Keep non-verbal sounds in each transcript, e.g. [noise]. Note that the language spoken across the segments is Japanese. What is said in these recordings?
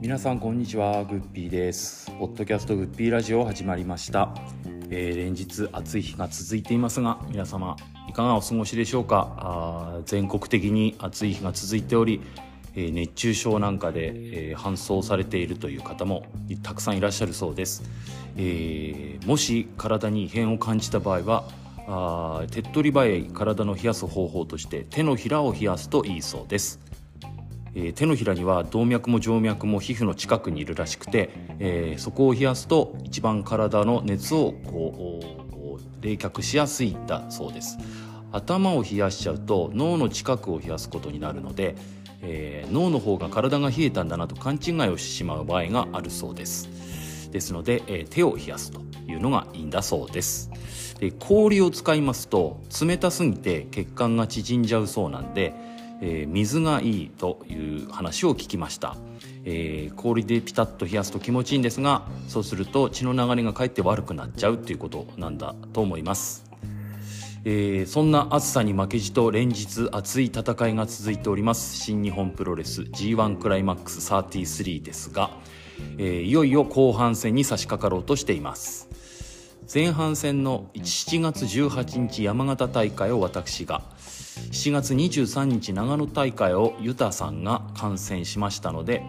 皆さんこんにちはグッピーです。ポッドキャストグッピーラジオ始まりました、えー、連日暑い日が続いていますが皆様いかがお過ごしでしょうか？あ全国的に暑い日が続いており、えー、熱中症なんかで、えー、搬送されているという方もたくさんいらっしゃるそうです、えー、もし体に異変を感じた場合はあ手っ取り早い体の冷やす方法として手のひらを冷やすといいそうです、えー、手のひらには動脈も静脈も皮膚の近くにいるらしくて、えー、そこを冷やすと一番体の熱をこう冷却しやすいんだそうです。頭を冷やしちゃうと脳の近くを冷やすことになるので、えー、脳の方が体が冷えたんだなと勘違いをしてしまう場合があるそうです。ですので、えー、手を冷やすというのがいいんだそうです。で氷を使いますと冷たすぎて血管が縮んじゃうそうなんで、えー、水がいいという話を聞きました、えー、氷でピタッと冷やすと気持ちいいんですがそうすると血の流れがかえって悪くなっちゃうということなんだと思います。えー、そんな暑さに負けじと連日熱い戦いが続いております。新日本プロレス G1 クライマックス33ですが、えー、いよいよ後半戦に差し掛かろうとしています。前半戦の7月18日山形大会を私が7月23日長野大会をユタさんが観戦しましたので、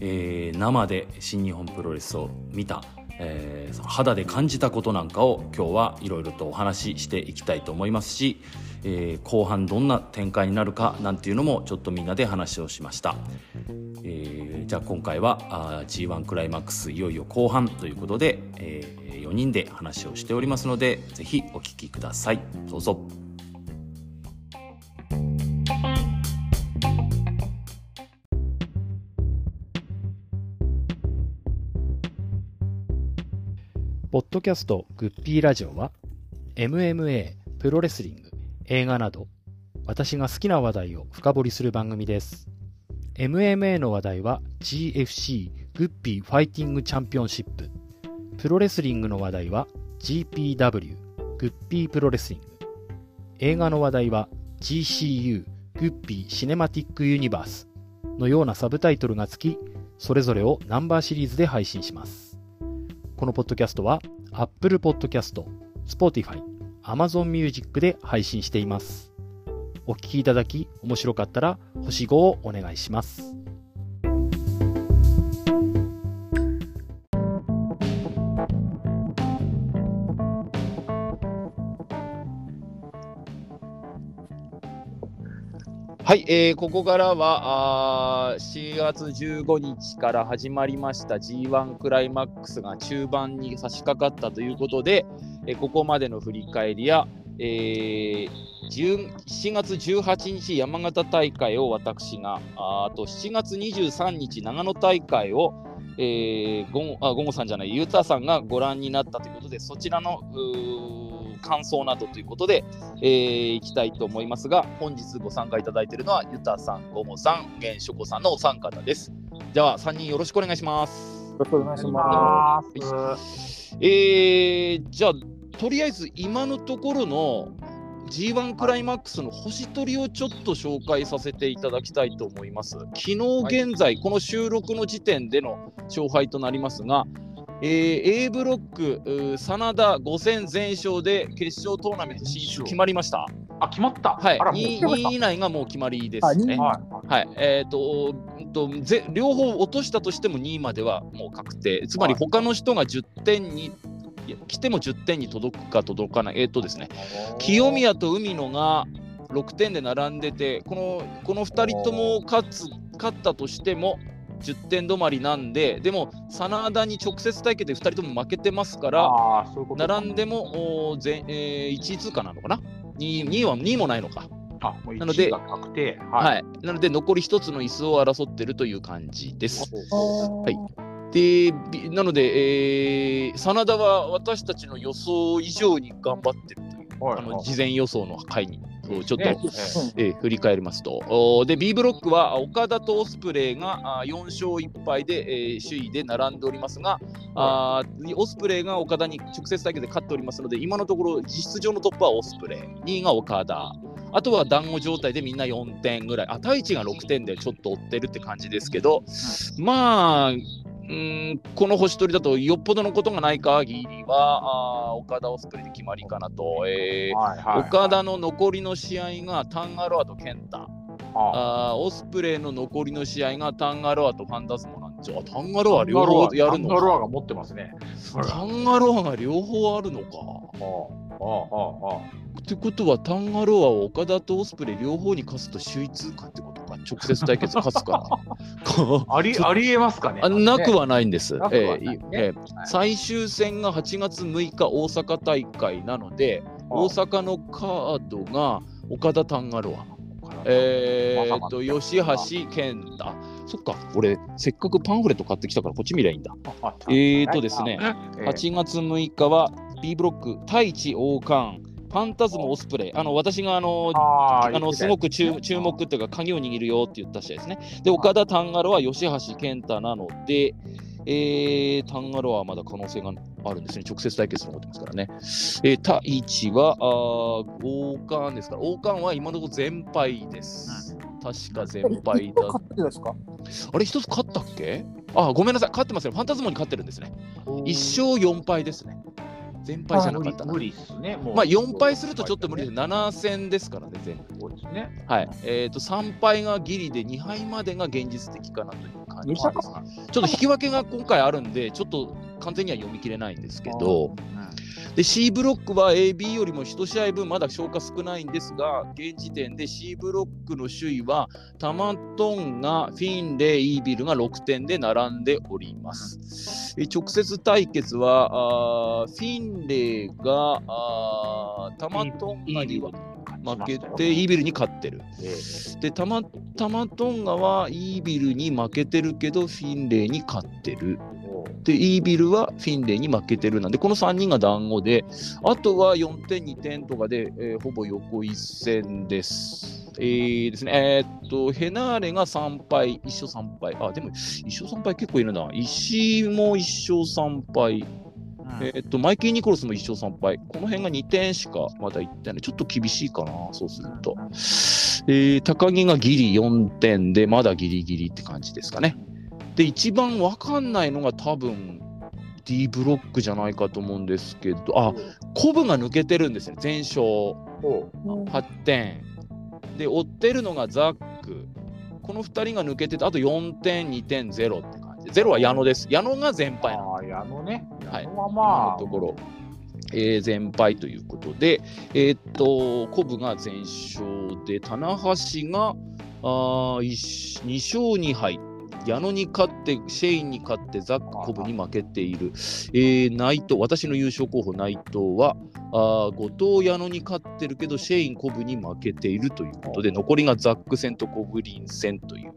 えー、生で新日本プロレスを見た、えー、肌で感じたことなんかを今日はいろいろとお話ししていきたいと思いますし、えー、後半どんな展開になるかなんていうのもちょっとみんなで話をしました、えー、じゃあ今回は G1 クライマックスいよいよ後半ということで、えー4人で話をしておりますのでぜひお聞きください。どうぞ。ポッドキャストグッピーラジオは MMA、プロレスリング、映画など私が好きな話題を深掘りする番組です。MMA の話題は GFC グッピーファイティングチャンピオンシップ。プロレスリングの話題は GPW グッピープロレスリング。映画の話題は GCU グッピーシネマティックユニバースのようなサブタイトルがつきそれぞれをナンバーシリーズで配信します。このポッドキャストは Apple Podcast、Spotify、Amazon Music で配信しています。お聴きいただき面白かったら星5をお願いします。はい、えー、ここからはあ4月15日から始まりました G1 クライマックスが中盤に差し掛かったということで、えー、ここまでの振り返りや、えー、7月18日山形大会を私があと7月23日長野大会を、えー、ゴあゴンさんじゃないユータさんがご覧になったということでそちらの感想などということで、えー、いきたいと思いますが、本日ご参加いただいているのは、ゆたさん、ごもさん、げんしょこさんのお三方です。じゃあ、3人よろしくお願いします。よろしくお願いします。えー、じゃあ、とりあえず今のところの G1 クライマックスの星取りをちょっと紹介させていただきたいと思います。昨日現在、はい、この収録の時点での勝敗となりますが、えー、A ブロック、真田5戦全勝で決勝トーナメント進出決まりました。あ、決まった。はい、2, 2位以内がもう決まりですね。はい、はい、えっ、ー、ととぜ、両方落としたとしても2位まではもう確定。つまり他の人が10点に、来ても10点に届くか届かない。えっ、ー、とですね、清宮と海野が6点で並んでて、このこの2人とも勝つ勝ったとしても、10点止まりなんで、でも、真田に直接対決で2人とも負けてますから、うう並んでもおぜ、えー、1位通過なのかな？2, 2位は2位もないのか。あなので、はい、なので残り1つの椅子を争ってるという感じです。はい、でなので、えー、真田は私たちの予想以上に頑張ってるという、はい、あの事前予想の回にちょっと、ね。えー、振り返りますと。で B ブロックは岡田とオスプレイが4勝1敗で、えー、首位で並んでおりますが、あオスプレイが岡田に直接対決で勝っておりますので今のところ実質上のトップはオスプレイ。2位が岡田。あとは団子状態でみんな4点ぐらい、あ、太一が6点でちょっと追ってるって感じですけど、まあ、うんこの星取りだとよっぽどのことがない限りはあ岡田オスプレイで決まりかなと、えーはいはいはい。岡田の残りの試合がタンガロアとケンタ。あ。オスプレイの残りの試合がタンガロアとファンタズモなんじゃあタンガロア両方やるのか。タンガロアが持ってますね。タンガロアが両方あるのか。ああああ。ってことはタンガロアを岡田とオスプレイ両方に勝つと首位通過ってことか。直接対決勝つかな [laughs] ありありえますかね。あなくは。はないんです。ねえーえー最終戦が8月6日大阪大会なので、大阪のカードが岡田タンガロア。えー、っと、吉橋健太。あそっか、俺、せっかくパンフレット買ってきたから、こっち見りゃいいんだ。あえーっとですね、えー8月6日は B ブロック、太一王冠、ファンタズムオスプレイ。あの、私があの、ああのすごく注注目っていうか、鍵を握るよって言った試合ですね。で、岡田タンガロは吉橋健太なので、えー、タンガロはまだ可能性があるんですね。直接対決残ってますからね。えー、太一は、あー王冠ですから、王冠は今のところ全敗です。確か全敗だ。勝ってですか？あれ、一つ勝ったっけ？あ、ごめんなさい、勝ってますよ。ファンタズモに勝ってるんですね。1勝4敗ですね。全敗じゃなかったな無。理っすね。もうまあ4敗するとちょっと無理です。7戦ですからね、全部。そうですね。はい。えっ、と、3敗がギリで2敗までが現実的かなという感じです。ちょっと引き分けが今回あるんで、ちょっと完全には読み切れないんですけど、で C ブロックは AB よりも1試合分まだ消化少ないんですが、現時点で C ブロックの首位はタマトンがフィンレイ、イービルが6点で並んでおります。え直接対決はあーフィンレイがあータマトンガには負けてイービルに勝ってる。でタマタマトンガはイービルに負けてるけどフィンレイに勝ってる。で、イービルはフィンレイに負けてるなんで、この3人が団子で、あとは4点、2点とかで、えーほぼ横一線です。えーですね、えーっと、ヘナーレが3敗、1勝3敗。あ、でも、1勝3敗結構いるな。石井も1勝3敗。えーっと、マイキー・ニコルスも1勝3敗。この辺が2点しかまだいってない。ちょっと厳しいかな、そうすると。えー高木がギリ4点で、まだギリギリって感じですかね。で、一番わかんないのが多分 D ブロックじゃないかと思うんですけど、あ、コブが抜けてるんですね、全勝8点。で、追ってるのがザック。この2人が抜けてて、あと4点、2点、0って感じで。0は矢野です。矢野が全敗ああ、矢野ね。はい矢野は今まあ、のところ、えー全敗ということで、えーっと、コブが全勝で、棚橋があー一2勝2敗。矢野に勝って、シェインに勝って、ザック、コブに負けている。えー内藤、私の優勝候補、内藤は、あ後藤、矢野に勝ってるけど、シェイン、コブに負けているということで、残りがザック戦とコブリン戦という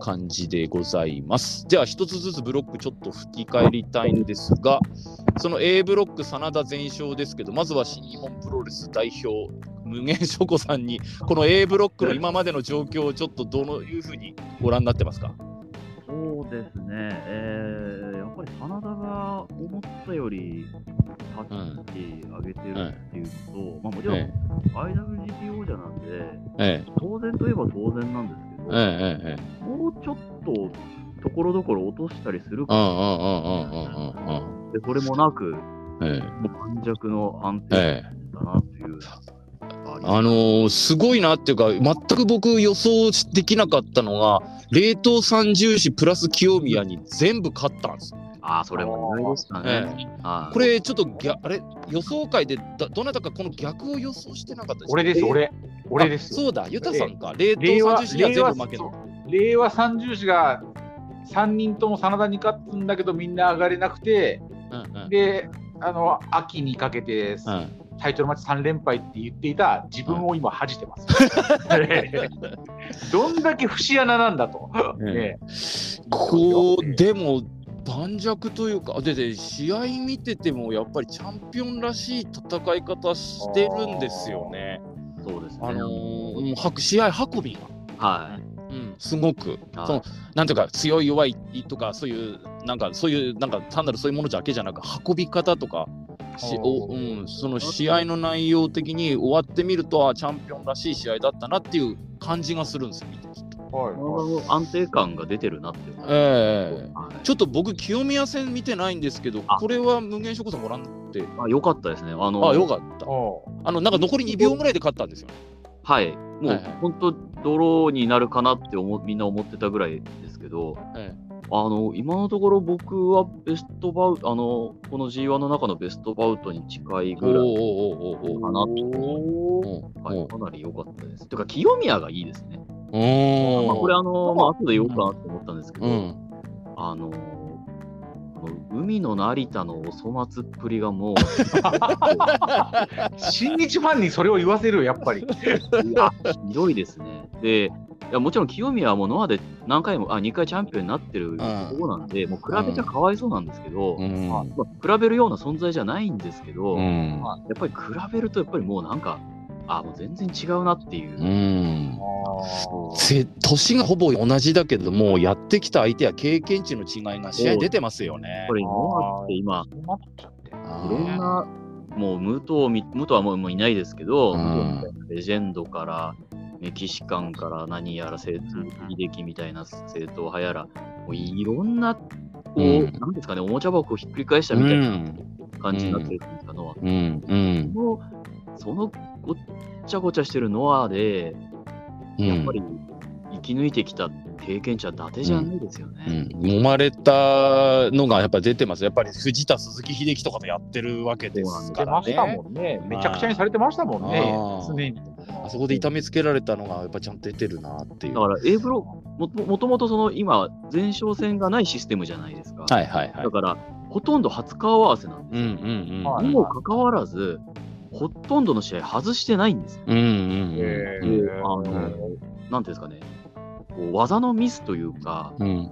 感じでございます。じゃあ、一つずつブロックちょっと振り返りたいんですが、その A ブロック、真田全勝ですけど、まずは新日本プロレス代表、無限書庫さんに、この A ブロックの今までの状況をちょっとどのいうふうにご覧になってますか？そうですね、えーやっぱり真田が思ったより立ち上げてるっていうのと、まあ、もちろんえ IWGP 王者なんで、ええ当然といえば当然なんですけど、もうちょっとところどころ落としたりするかうんうんうんうんうんうんで、それもなく、もう盤石の安定ええ。だなっていう。あのーすごいなっていうか、全く僕予想できなかったのが、冷凍三重視プラス清宮に全部勝ったんですよ。ああ、それも意外でしたえね。はいこれちょっとぎゃあれ？予想会でだどなたかこの逆を予想してなかったですか俺です、えー俺。俺です。あそうだ、ユタさんか。冷凍三重視には全部負けた。令和三重士が3人とも真田に勝つんだけどみんな上がれなくて、うんうんで、あの秋にかけてうんタイトルマッチ3連敗って言っていた自分を今恥じてます。[laughs] どんだけ節穴なんだと。うんねこうでも盤石というかでで試合見ててもやっぱりチャンピオンらしい戦い方してるんですよね。そうですね。あのーもうは試合運びが、はい。うん、すごくはいそのなんていうか強い弱いとかそういうなんかそういうなんか単なるそういうものだけじゃなく運び方とかしおうん、その試合の内容的に終わってみるとあチャンピオンらしい試合だったなっていう感じがするんですよ見てきっとはい。はい安定感が出てるなって。ええ。はい。ちょっと僕清宮戦見てないんですけどあ。これは無限諸行さんご覧になって？あよかったですね。あのあよかった。おあのなんか残り2秒ぐらいで勝ったんですよね。はい。もはいうはい。本当、ドローになるかなって思みんな思ってたぐらいですけど、えあの今のところ僕はベストバウト、あのこの G1 の中のベストバウトに近いぐらいかなと、おはい、かなり良かったです。というか、清宮がいいですね。おまあ、これ、あの、まあ後で言おうかなと思ったんですけど、うんあの海の成田のお粗末っぷりがもう、[laughs] 新日ファンにそれを言わせるよ、やっぱり。ひどいですね。で、いやもちろん清宮はもうノアで何回も、あ、2回チャンピオンになってるところなんで、もう比べちゃかわいそうなんですけど、うん。まあ、比べるような存在じゃないんですけど、うん。まあ、やっぱり比べると、やっぱりもうなんか、あ、もう全然違うなっていう。うん。年がほぼ同じだけどもうやってきた相手や経験値の違いが試合に出てますよね。やっぱりノアって今。いろんな、もう武藤み、武藤はもういないですけど、うん。レジェンドから、メキシカンから何やら、正統秀樹みたいな正統派やら、もういろんな、こう、うんなんですかね、おもちゃ箱をひっくり返したみたいな感じになってるんですか、ノア。うんうんその、そのごっちゃごちゃしてるノアで、うんやっぱり生き抜いてきた経験値は伊達じゃないですよね。うん、揉まれたのがやっぱり出てます。やっぱり藤田、鈴木秀樹とかとやってるわけですからね。出ましたもんね。めちゃくちゃにされてましたもんね常に。あそこで痛めつけられたのがやっぱちゃんと出てるなっていう。はだから A ブロもともともとその今、前哨戦がないシステムじゃないですか。いはいはいだ。から、ほとんど初顔合わせなんですよ。うんうんうん。はいにもかかわらず、ほとんどの試合外してないんですよ。うんうんえうんであの、なんていうんですかね、こう技のミスというか、うん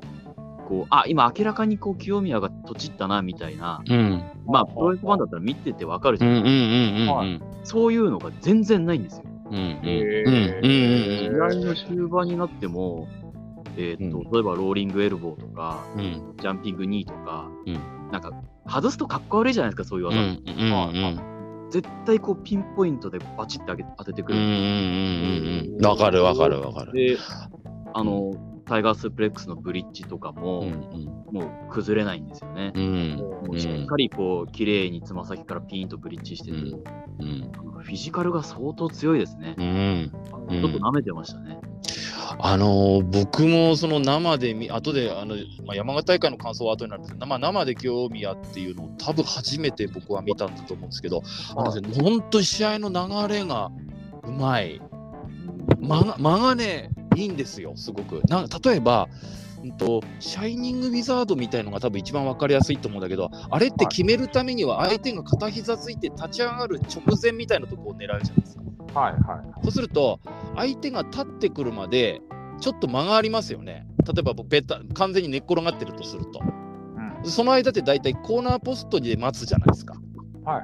こうあ今明らかにこう清宮がとちったなみたいな、うんまあ、プロレスファンだったら見ててわかるじうんゃないですか、うんうんうんそういうのが全然ないんですよ。うんうんへうん。試うん合の終盤になっても、えーっとうん。例えばローリングエルボーとか、うん。ジャンピングニーとか、うん。なんか外すとかっこ悪いじゃないですか、そういううん技。うんうん。絶対こうピンポイントでバチッて当て当ててくう。んうんる。うんうん。わかるわかるわかる。で、あの、タイガースープレックスのブリッジとかも、うんもう崩れないんですよね。うん。もうしっかりこう、綺麗につま先からピーンとブリッジしてて、うん。うん。フィジカルが相当強いですね。うん。うん。ちょっと舐めてましたね。あのー僕もその生で見後であの、まあ、山形大会の感想は後になるんですけど、まあ、生で清宮っていうのを多分初めて僕は見たんだと思うんですけど、あのね本当に試合の流れがうまい。間が間がねいいんですよすごくなん例えばうんとシャイニングウィザードみたいのが多分一番分かりやすいと思うんだけどあれって決めるためには相手が片膝ついて立ち上がる直前みたいなとこを狙うじゃないですか。はいはい。そうすると、相手が立ってくるまで、ちょっと間がありますよね。例えばベタ、完全に寝っ転がってるとすると。うんその間って大体コーナーポストで待つじゃないですか。はい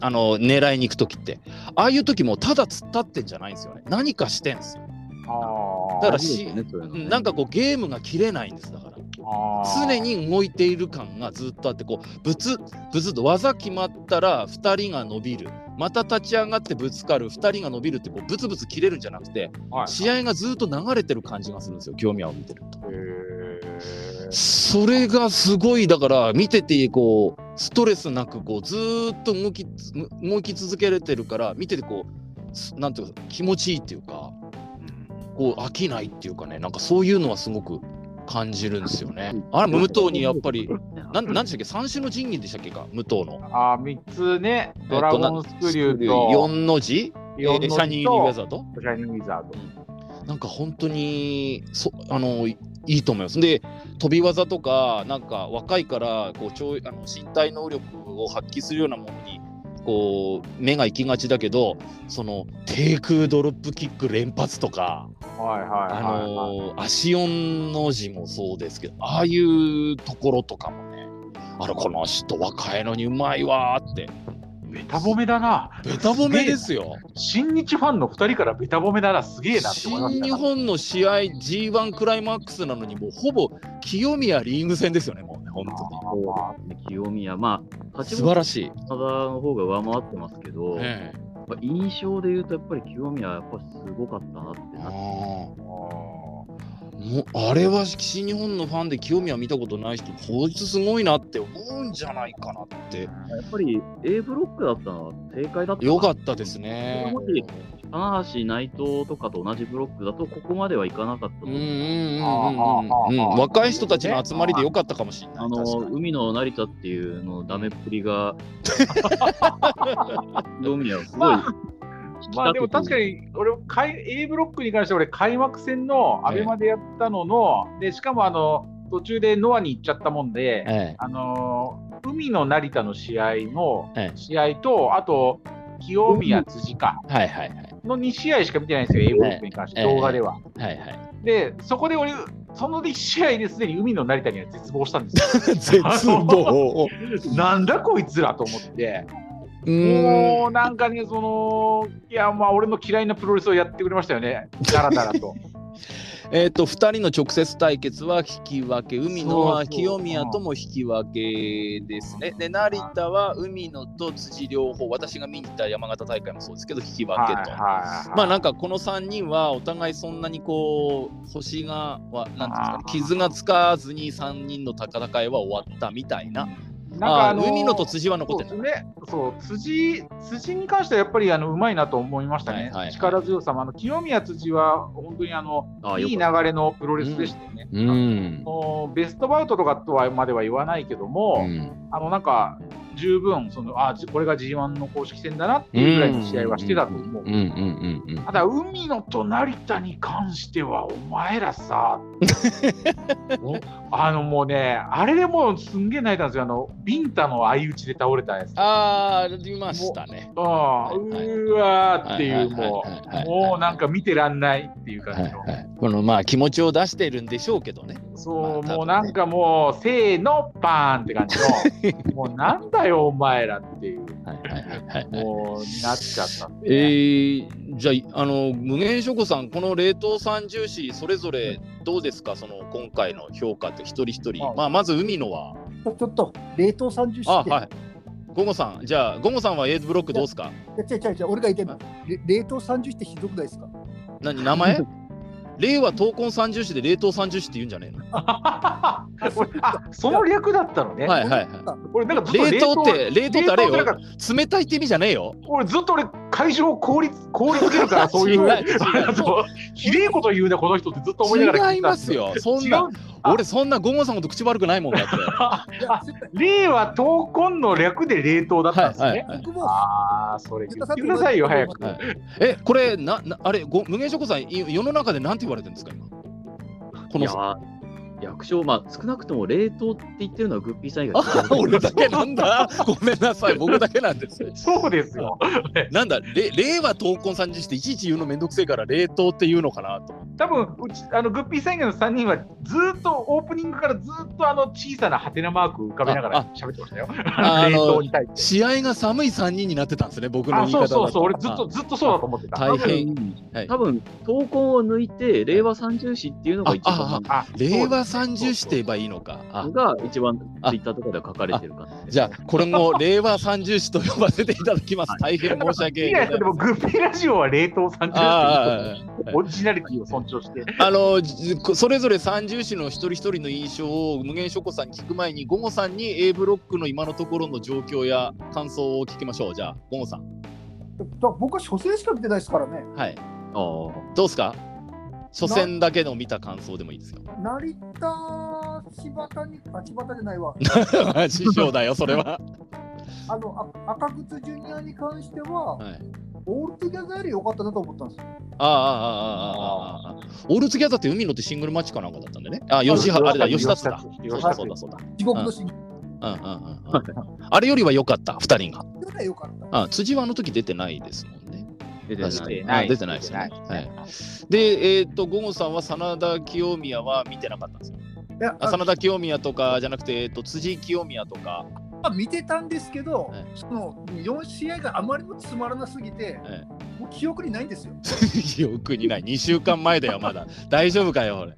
あの狙いに行くときって。ああいうときもただ突っ立ってんじゃないんですよね。何かしてんですよ。あだからいいですよね、ね。うんなんかこうゲームが切れないんですだから。あ常に動いている感がずっとあってこうぶつぶつと技決まったら2人が伸びる。また立ち上がってぶつかる。2人が伸びるってこうブツブツ切れるんじゃなくてはい。試合がずっと流れてる感じがするんですよ興味を見てると。それがすごいだから見ててこうストレスなくこうずーっと動きつ動き続けれてるから見ててこうすなんていうか気持ちいいっていうかこう飽きないっていうかねなんかそういうのはすごく感じるんですよね。あれ無糖にやっぱりなんなんでしたっけ？三種の神器でしたっけか？無糖の。あー、3つね、ドラゴンスクリューと、4の字、え四の字と。ーシャニーウェザーとシャイニングウィザード。なんか本当にそあのいいいと思います。で飛び技とかなんか若いからこう超あの身体能力を発揮するようなものにこう目が行きがちだけどその低空ドロップキック連発とか、はいはいあはいはい。の足音の字もそうですけどああいうところとかもねあのこの人若いのにうまいわーってベタ褒めだな。ベタ褒めですよ。新日ファンの2人からベタ褒めだな、すげえなって思いまし新た。日本の試合 G1 クライマックスなのにもうほぼ清宮リーグ戦ですよね本当に。清宮、まあ、勝素晴らしい。真田の方が上回ってますけど、えやっぱ印象で言うと、やっぱり清宮はやっぱすごかったなってなって、もうあれは新日本のファンで清宮見たことない人、こいつすごいなって思うんじゃないかなって。やっぱり A ブロックだったのは正解だったよかったですね。もし棚橋、内藤とかと同じブロックだと、ここまではいかなかったと思う。うんうんうんうんうん。若い人たちの集まりでよかったかもしれない。あの海の成田っていうのダメっぷりが、[laughs] 清宮はすごい、ままあでも確かに、俺、開 A ブロックに関しては、俺、開幕戦のアベマでやったのの、でしかもあの途中でノアに行っちゃったもんで、えあのー海の成田の試合のええ試合と、あと、清宮辻かえはいはいはい。の2試合しか見てないんですよ、A ブロックに関して、ええ動画では。はいはい。で、そこで俺、その1試合ですでに海の成田には絶望したんですよ。[laughs] 絶望。なんだこいつらと思って。もうなんかね、その、いや、まあ、俺の嫌いなプロレスをやってくれましたよね、だらだらと。[laughs] えっと、2人の直接対決は引き分け、海野は清宮とも引き分けですね。で、成田は海野と辻両方、私が見に行った山形大会もそうですけど、引き分けと。まあなんかこの3人はお互いそんなにこう星がはなんていうんですかね傷がつかずに3人の戦いは終わったみたいな。あなんかあのー海野と辻は残ってるね、そう辻辻に関してはやっぱりあのうまいなと思いましたね、はいはいはい。力強さも、あの清宮辻は本当にあのあいい流れのプロレスでしたよね。うん。あのベストバウトとかとはまでは言わないけども、うん。あのなんか十分そのあじこれが G1 の公式戦だなっていうぐらいの試合はしてたと思う。ただ海野と成田に関してはお前らさお [laughs] あのもうねあれでもうすんげえ泣いたんですよあのビンタの相打ちで倒れたやつ。あー、見ましたね。あうーわーっていう、もう、もうなんか見てらんないっていう感じの。はいはい、このまあ気持ちを出してるんでしょうけどね。そう、まあもうなんかもう、せーの、バーンって感じの、[laughs] もうなんだよ、お前らっていう、はいはいはいはいはい。もう、なっちゃったんで、えー、じゃあ、あの無限書庫さん、この冷凍三重視、それぞれどうですか、その今回の評価って一人一人。あまあ、まず海野は。ちょちょっと、冷凍30して。あ、はい。ゴゴさん、じゃあ、ゴゴさんは A ブロックどうですか？いや違う違う違う、俺が言いたいの冷凍30してひどくないですか？何、名前？[laughs] 令和闘魂三重視で冷凍三重視って言うんじゃねえの？俺 [laughs] あその略だったのね。はいはいはい。俺、なんか冷凍って、冷凍ってあれよ冷たいって意味じゃねえよ。俺、ずっと俺、会場を凍り [laughs] 凍りつけるから、そういう、ひでえこと言うね、この人ってずっと思いながら聞違い。ますよ。そんな、あ俺そんなゴゴさんこと口悪くないもんだって。あ令和闘魂の略で冷凍だったんですね。はいはいはいああ、それ言ってくださいよ、早く。はいえ、これ、な、なあれ、ご無限書庫さん、い世の中でなんて言われてるんですか、今？このいや役所、まあ、少なくとも冷凍って言ってるのはグッピーさん以外あ俺だけなんだ。[laughs] ごめんなさい、僕だけなんです。そうですよ。なんだ、れ令和闘魂さんにしていちいち言うのめんどくせえから冷凍って言うのかなと。多分うちあのグッピー宣言の3人はずーっとオープニングからずーっとあの小さなハテナマーク浮かべながあら喋ってましたよ。あ [laughs] 冷の凍に対して。試合が寒い3人になってたんですね、僕のあ、言い方だとそうそうそう、俺ずっとずっとそうだと思ってた。大変。はい多分闘魂を抜いて、令和三重視っていうのが一あ番あ令和三重視って言えばいいのか。あが一番あツイッターとかでは書かれてる感じですじゃあ、これも令和三重視と呼ばせていただきます。[laughs] 大変申し訳いや、でもグッピーラジオは冷凍30あってオリジナリティを尊重して。あのじそれぞれ三重視の一人一人の印象を無限書庫さんに聞く前に、ゴゴさんに A ブロックの今のところの状況や感想を聞きましょう。じゃあ、ゴゴさん。だ僕は初戦しか見てないですからね。はい。あどうですか？初戦だけの見た感想でもいいですよ。成田、柴田に、あ、柴田じゃないわ。[laughs] 師匠だよ、それは。[laughs] あの、あ赤靴ジュニアに関しては、はい、オールトギャザーより良かったなと思ったんですよ。ああ、ああ、ああ、ああ。オールトギャザーって海のってシングルマッチかなんかだったんでね。ああ、吉原、あれだ、吉達だ。吉田そうだ、そうだ。地獄のシン。うんうんうんうん、あれよりは良かった、2人が。あ辻はあの時出てないですもんね。出てない。出てないですね。はい、で、えっ、と、ゴゴさんは真田清宮は見てなかったんですよ。真田清宮とかじゃなくて、えっ、と辻清宮とか、あ見てたんですけど、はいその4試合があまりにもつまらなすぎて、えもう記憶にないんですよ。[laughs] 記憶にない。2週間前だよ、まだ。[laughs] 大丈夫かよ、俺。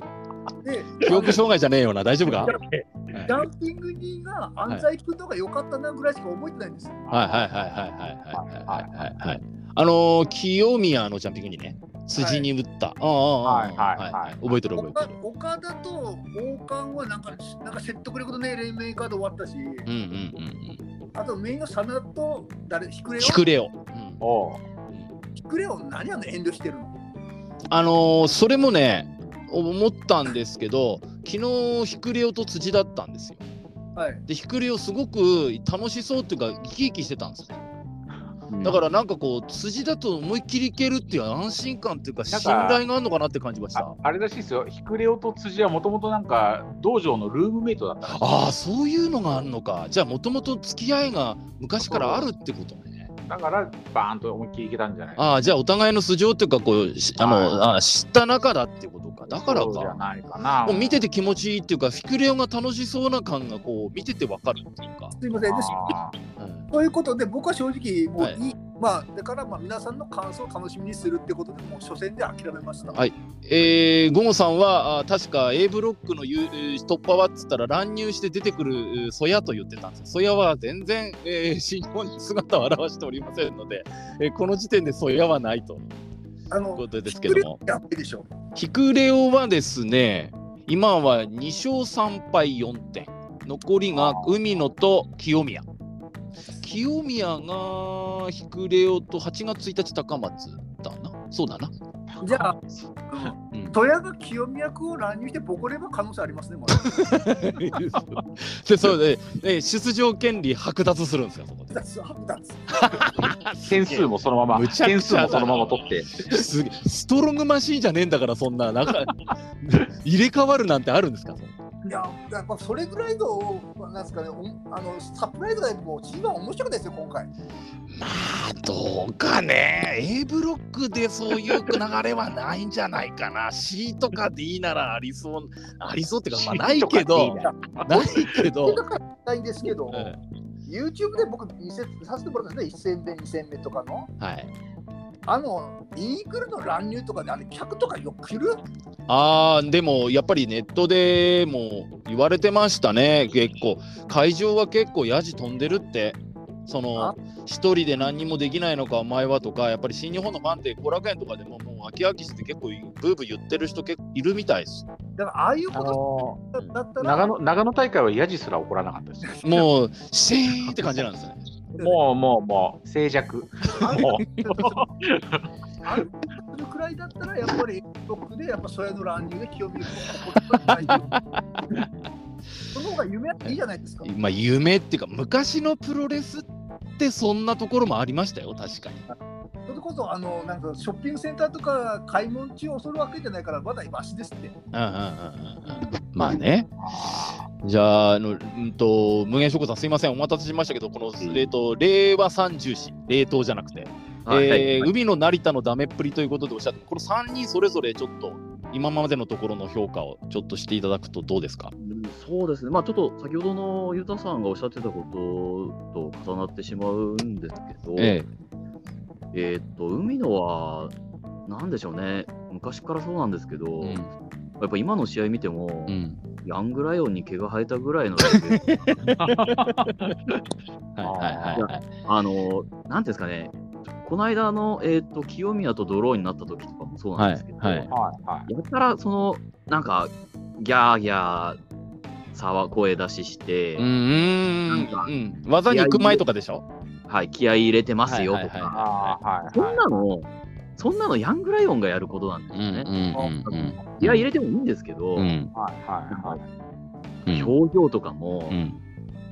で、記憶障害じゃねえよな、[laughs] 大丈夫か？いやはいジャンピング人が安西君とか良かったなぐらいしか覚えてないんですよ。はいはいはいはいはいはいはいはいはい。あのー、清宮のジャンピングにね、辻に打った。ああああはいはいはいはい覚えてる覚えて岡る。岡田と王冠はなんかなんか説得力のね、レイメーカーで終わったし、うんうんうんうん。あとメインのサナと誰、ヒクレオ？ヒクレオ。うんおうヒクレオ何あの遠慮してるの？あのー、それもね、思ったんですけど、昨日ヒクレオと辻だったんですよ。はい。で、ヒクレオすごく楽しそうっていうか、生き生きしてたんですね。うんだからなんかこう、辻だと思いっきりいけるっていう安心感っていうか、信頼があるのかなって感じました。ああれらしいですよ、ヒクレオと辻はもともとなんか道場のルームメイトだったああ、そういうのがあるのか。じゃあ、もともと付き合いが昔からあるってことね。だからバーンと思いっきりいけたんじゃない？ああ、じゃあ、お互いの素性っていうか、こう、しあの、あ知った仲だっていうことか。だからか。そうじゃないかな。もう見てて気持ちいいっていうか、フィクレオが楽しそうな感が、こう、見ててわかるっていうか。すいません。であ [laughs] うんということで、僕は正直、もういい、はいまあ、だからまあ皆さんの感想を楽しみにするってことで、もう初戦で諦めました。はいえー、ゴンさんは、あ確か A ブロックの突破はっつったら、乱入して出てくるえーソヤと言ってたんですよ。ソヤは全然、えー、新日本に姿を現しておりませんので、えーこの時点でソヤはないとあの、ことですけども。やってでしょ。ヒクレオはですね、今は2勝3敗4点。残りが海野と清宮。清宮がヒクレオと8月1日高松だな。そうだな。じゃあ、うん戸谷が清宮君を乱入してボコれば可能性ありますね、も [laughs] う。で、そうで、で出場権利剥奪するんですよ、そこで。[laughs] 点数もそのまま、むち点数もそのまま取って。すストロングマシーンじゃねえんだから、そんな、なんか、入れ替わるなんてあるんですかいや、やっぱそれぐらいの、なんですかね、おあのサプライズがもう一番面白かったですよ、今回。まあ、どうかね。A ブロックでそういう流れはないんじゃないかな。C とか D ならありそう、ありそうっていうか、まあ、ないけど、ないけど、ないんですけど、うん YouTube で僕見せさせてもらったんですね、1戦目、2戦目とかの。はい。あの、イーグルの乱入とかで、あれ、客とかよく来る？ああ、でもやっぱりネットでも言われてましたね、結構。会場は結構ヤジ飛んでるって。そのあ？一人で何にもできないのかお前はとかやっぱり新日本のファンって後楽園とかでももう飽き飽きして結構ブーブー言ってる人結構いるみたいです。だから、ああいうあこのとだったら、長野長野大会はヤジすら起こらなかったですよ。もうシーンって感じなんですよね。もうもうもう静寂。もあるくらいだったら、やっぱり、ロックで、やっぱ、それの乱入で清宮君を心に大丈夫その方が夢いいじゃないですか。まあ夢っていうか昔のプロレスってそんなところもありましたよ確かに。それこそ、あの、なんか、ショッピングセンターとか、買い物中を恐るわけじゃないから、まだマシですって。うんうんうんうんうん。まあね。じゃあ、あのうんと、無限諸子さん、すいません、お待たせしましたけど、この、えーと令和三重視、冷凍じゃなくて、はい。えー海の成田のダメっぷりということでおっしゃって、この3人それぞれちょっと、今までのところの評価をちょっとしていただくとどうですか？うんそうですね、まあちょっと先ほどのユタさんがおっしゃってたことと重なってしまうんですけど、ええーっと、海野は、なんでしょうね、昔からそうなんですけど、うん。やっぱ今の試合見ても、うん。ヤングライオンに毛が生えたぐらいのレベル。[laughs] はいはいはいはい。あの、なんていうんですかね、この間の、えーっと清宮とドローになった時とかもそうなんですけど、はいはい。やったら、その、なんか、ギャーギャー、騒声出しして、うんうんなんかうん。技に行く前とかでしょ？はい、気合い入れてますよとか、そはいんなの、そんなのヤングライオンがやることなんですよね。気合い入れてもいいんですけど、表情とかも、うん。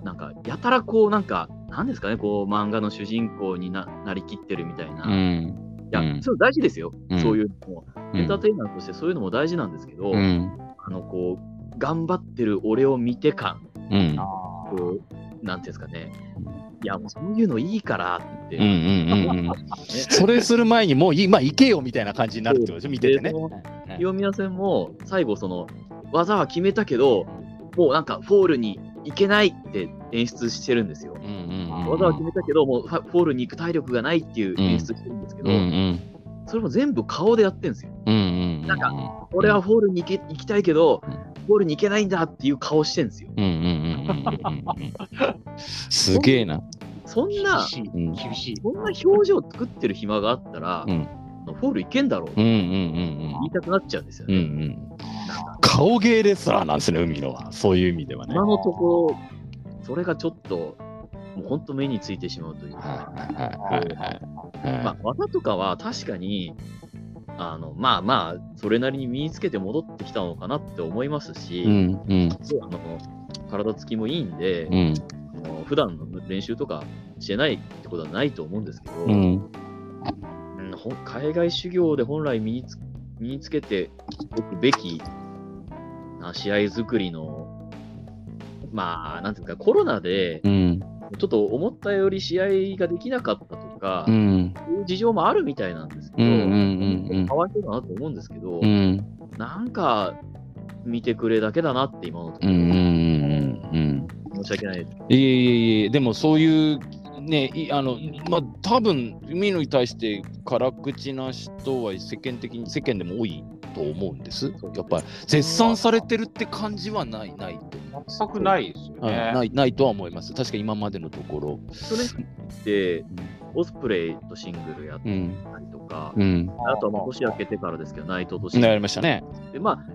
なんか、やたらこう、なんか、なんですかね、こう、漫画の主人公にななりきってるみたいな。ういんや、うん。それ大事ですよ、うん。そういうのも。うん。エンターテイナーとしてそういうのも大事なんですけど、うん。あの、こう、頑張ってる俺を見て感、うん。あこう、なんていうんですかね、いや、もうそういうのいいからって。うんうんうんうん。[laughs] それする前にもう今行けよみたいな感じになるってことでしょ見ててね。清宮戦も最後その技は決めたけどもうなんかフォールに行けないって演出してるんですよ。うんうんうん技は決めたけどもうフォールに行く体力がないっていう演出してるんですけど、うんうん。それも全部顔でやってるんですよ。うんうんなんか俺はフォールに行きたいけど、フォールに行けないんだっていう顔してるんですよ。うんうんうんすげえな。そんな。そんな表情作ってる暇があったら、うんフォールいけんだろうって言いたくなっちゃうんですようんうんうね。ん。顔芸レスラーなんですね、海野は。そういう意味ではね。今のところ、それがちょっと、もう本当目についてしまうというか。まあ、技とかは確かに、あのまあまあ、それなりに身につけて戻ってきたのかなって思いますし、うんうんあの体つきもいいんで、うん。普段の練習とかしてないってことはないと思うんですけど、うん。海外修行で本来身につ身につけておくべきな試合作りの、まあ、なんていうか、コロナでうん。ちょっと思ったより試合ができなかったとか、うん。そういう事情もあるみたいなんですけど、かわいそうだなと思うんですけど、うん。なんか見てくれだけだなって今のところ、うんうんうん申し訳ないです。いえいえいえ、でもそういう、ね、いあの、まあ、多分海野に対して辛口な人は世間的に、世間でも多いと思うんです。やっぱり、絶賛されてるって感じはない、ないと。全くないですようんね。ないないとは思います。確か今までのところ。それで、オスプレイとシングルやっうん。たりとか、うん。あとはまあ年明けてからですけど、内藤とシングルやりましたね。で、まあ、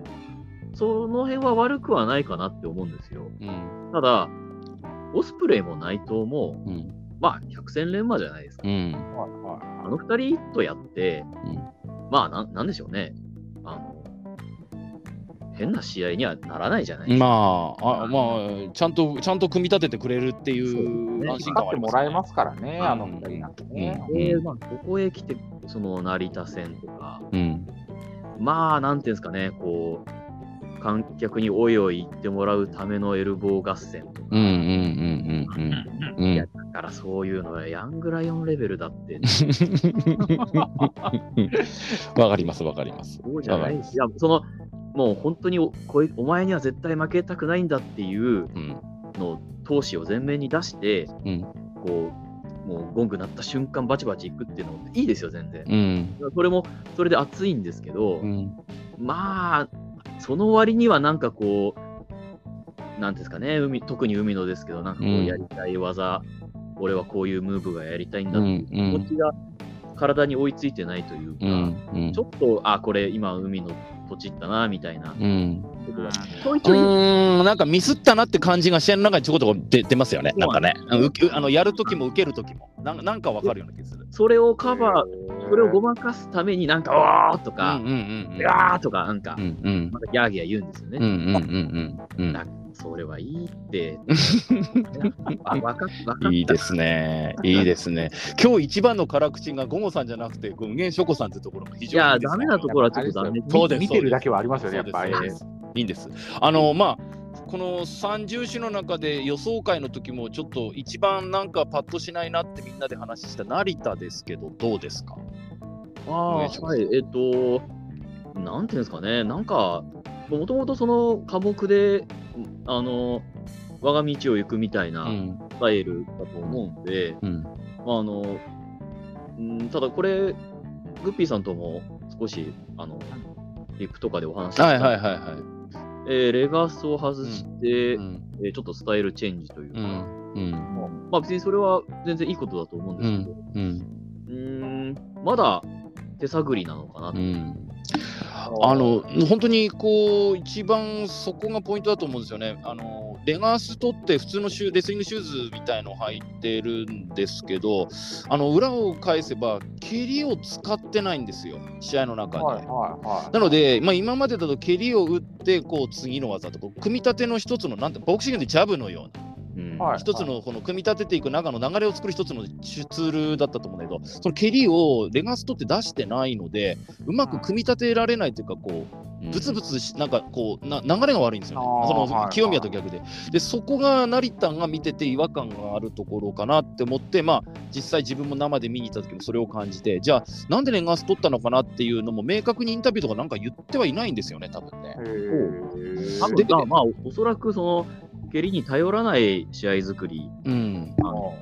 その辺は悪くはないかなって思うんですよ。うん。ただ、オスプレイも内藤も、うん。まあ、百戦錬磨じゃないですか。うん。はあの二人とやって、うんまあなん、なんでしょうね。あの、変な試合にはならないじゃないですか。まあ、あまあ、ちゃんと、ちゃんと組み立ててくれるっていう安い。心勝ってもらえ感はありますね。ますからね、うんあの二人なんてね。で、まあ、ここへ来て、その成田戦とか、うん。まあ、なんていうんですかね、こう、観客においおい言ってもらうためのエルボー合戦とか、うんうんうんうんうん。いや、だからそういうのはヤングライオンレベルだって、[laughs] わかりますわかります。そうじゃないいや、その、もう本当におこいお前には絶対負けたくないんだっていううん。の闘志を前面に出して、うんこう、もうゴング鳴った瞬間バチバチいくっていうのもいいですよ、全然。うん。それも、それで熱いんですけど、うん。まあ、その割にはなんかこう、なんですかね、海特に海のですけど、なんかこうんうやりたい技、俺はこういうムーブがやりたいんだうっていう気ん。持ちが体に追いついてないというか、うん。うんちょっと、あ、これ今海の土地ったな、みたいなうん。うん、なんかミスったなって感じが試合の中にちょこちょこ出出ますよね。なんかねあのやるときも受けるときも、なんなんかわかるような気がする。それをカバー、それをごまかすためになんか、おーとか、うわーとか、なんかう、んうんまたギャーギャー言うんですよね。うんうんうんうんだそれはいいって。[laughs] いいですね。いいですね。今日一番の辛口がゴゴさんじゃなくて、無限ショコさんってところも非いや、常にいいですね。ダメなところはちょっとダメ。そうです見てるだけはありますよね、やっぱり。いいんです。あの、まあ、この三重視の中で予想会の時もちょっと一番なんかパッとしないなってみんなで話した成田ですけど、どうですか？あはい、えっと、なんていうんですかね、なんか、もともとその科目で、あの、我が道を行くみたいなうん。スタイルだと思うんで、うん。まあ、あの、うんただこれ、グッピーさんとも少し、あの、リップとかでお話ししたはいはいはいはい。えーレガスを外して、うん。えーちょっとスタイルチェンジというか、うん。うん。まあ別にそれは全然いいことだと思うんですけど、うん。うーん、まだ手探りなのかなと。うん。あの本当にこう一番そこがポイントだと思うんですよね。あのレガース取って普通のシューレスリングシューズみたいの履いてるんですけど、あの裏を返せば蹴りを使ってないんですよ、試合の中で。はいはいはい。なので、まあ、今までだと蹴りを打ってこう次の技とか組み立ての一つのなんてボクシングでジャブのようなうんはい一つのこの組み立てていく中の流れを作る一つのツールだったと思うんだけど、その蹴りをレガストって出してないので、うまく組み立てられないというか、こう、ブツブツし、なんかこうな、流れが悪いんですよね。その清宮と逆で。で、そこが成田が見てて違和感があるところかなって思って、まあ、実際自分も生で見に行った時もそれを感じて、じゃあ、なんでレガス取ったのかなっていうのも明確にインタビューとかなんか言ってはいないんですよね、多分ね。多分まあ、まあ、おそらくその蹴りに頼らない試合作り、うん。あの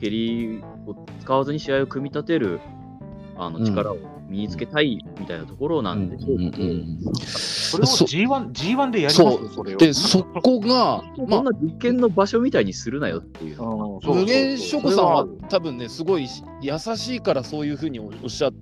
蹴りを使わずに試合を組み立てるあのうん。力を身につけたいみたいなところなんでしょうけど、それをそ G1, G1 でやりそます？それを。で、[laughs] そこが、まあ。そんな実験の場所みたいにするなよっていう。無限諸子さんは多分ねすごい優しいからそういうふうにおっしゃっ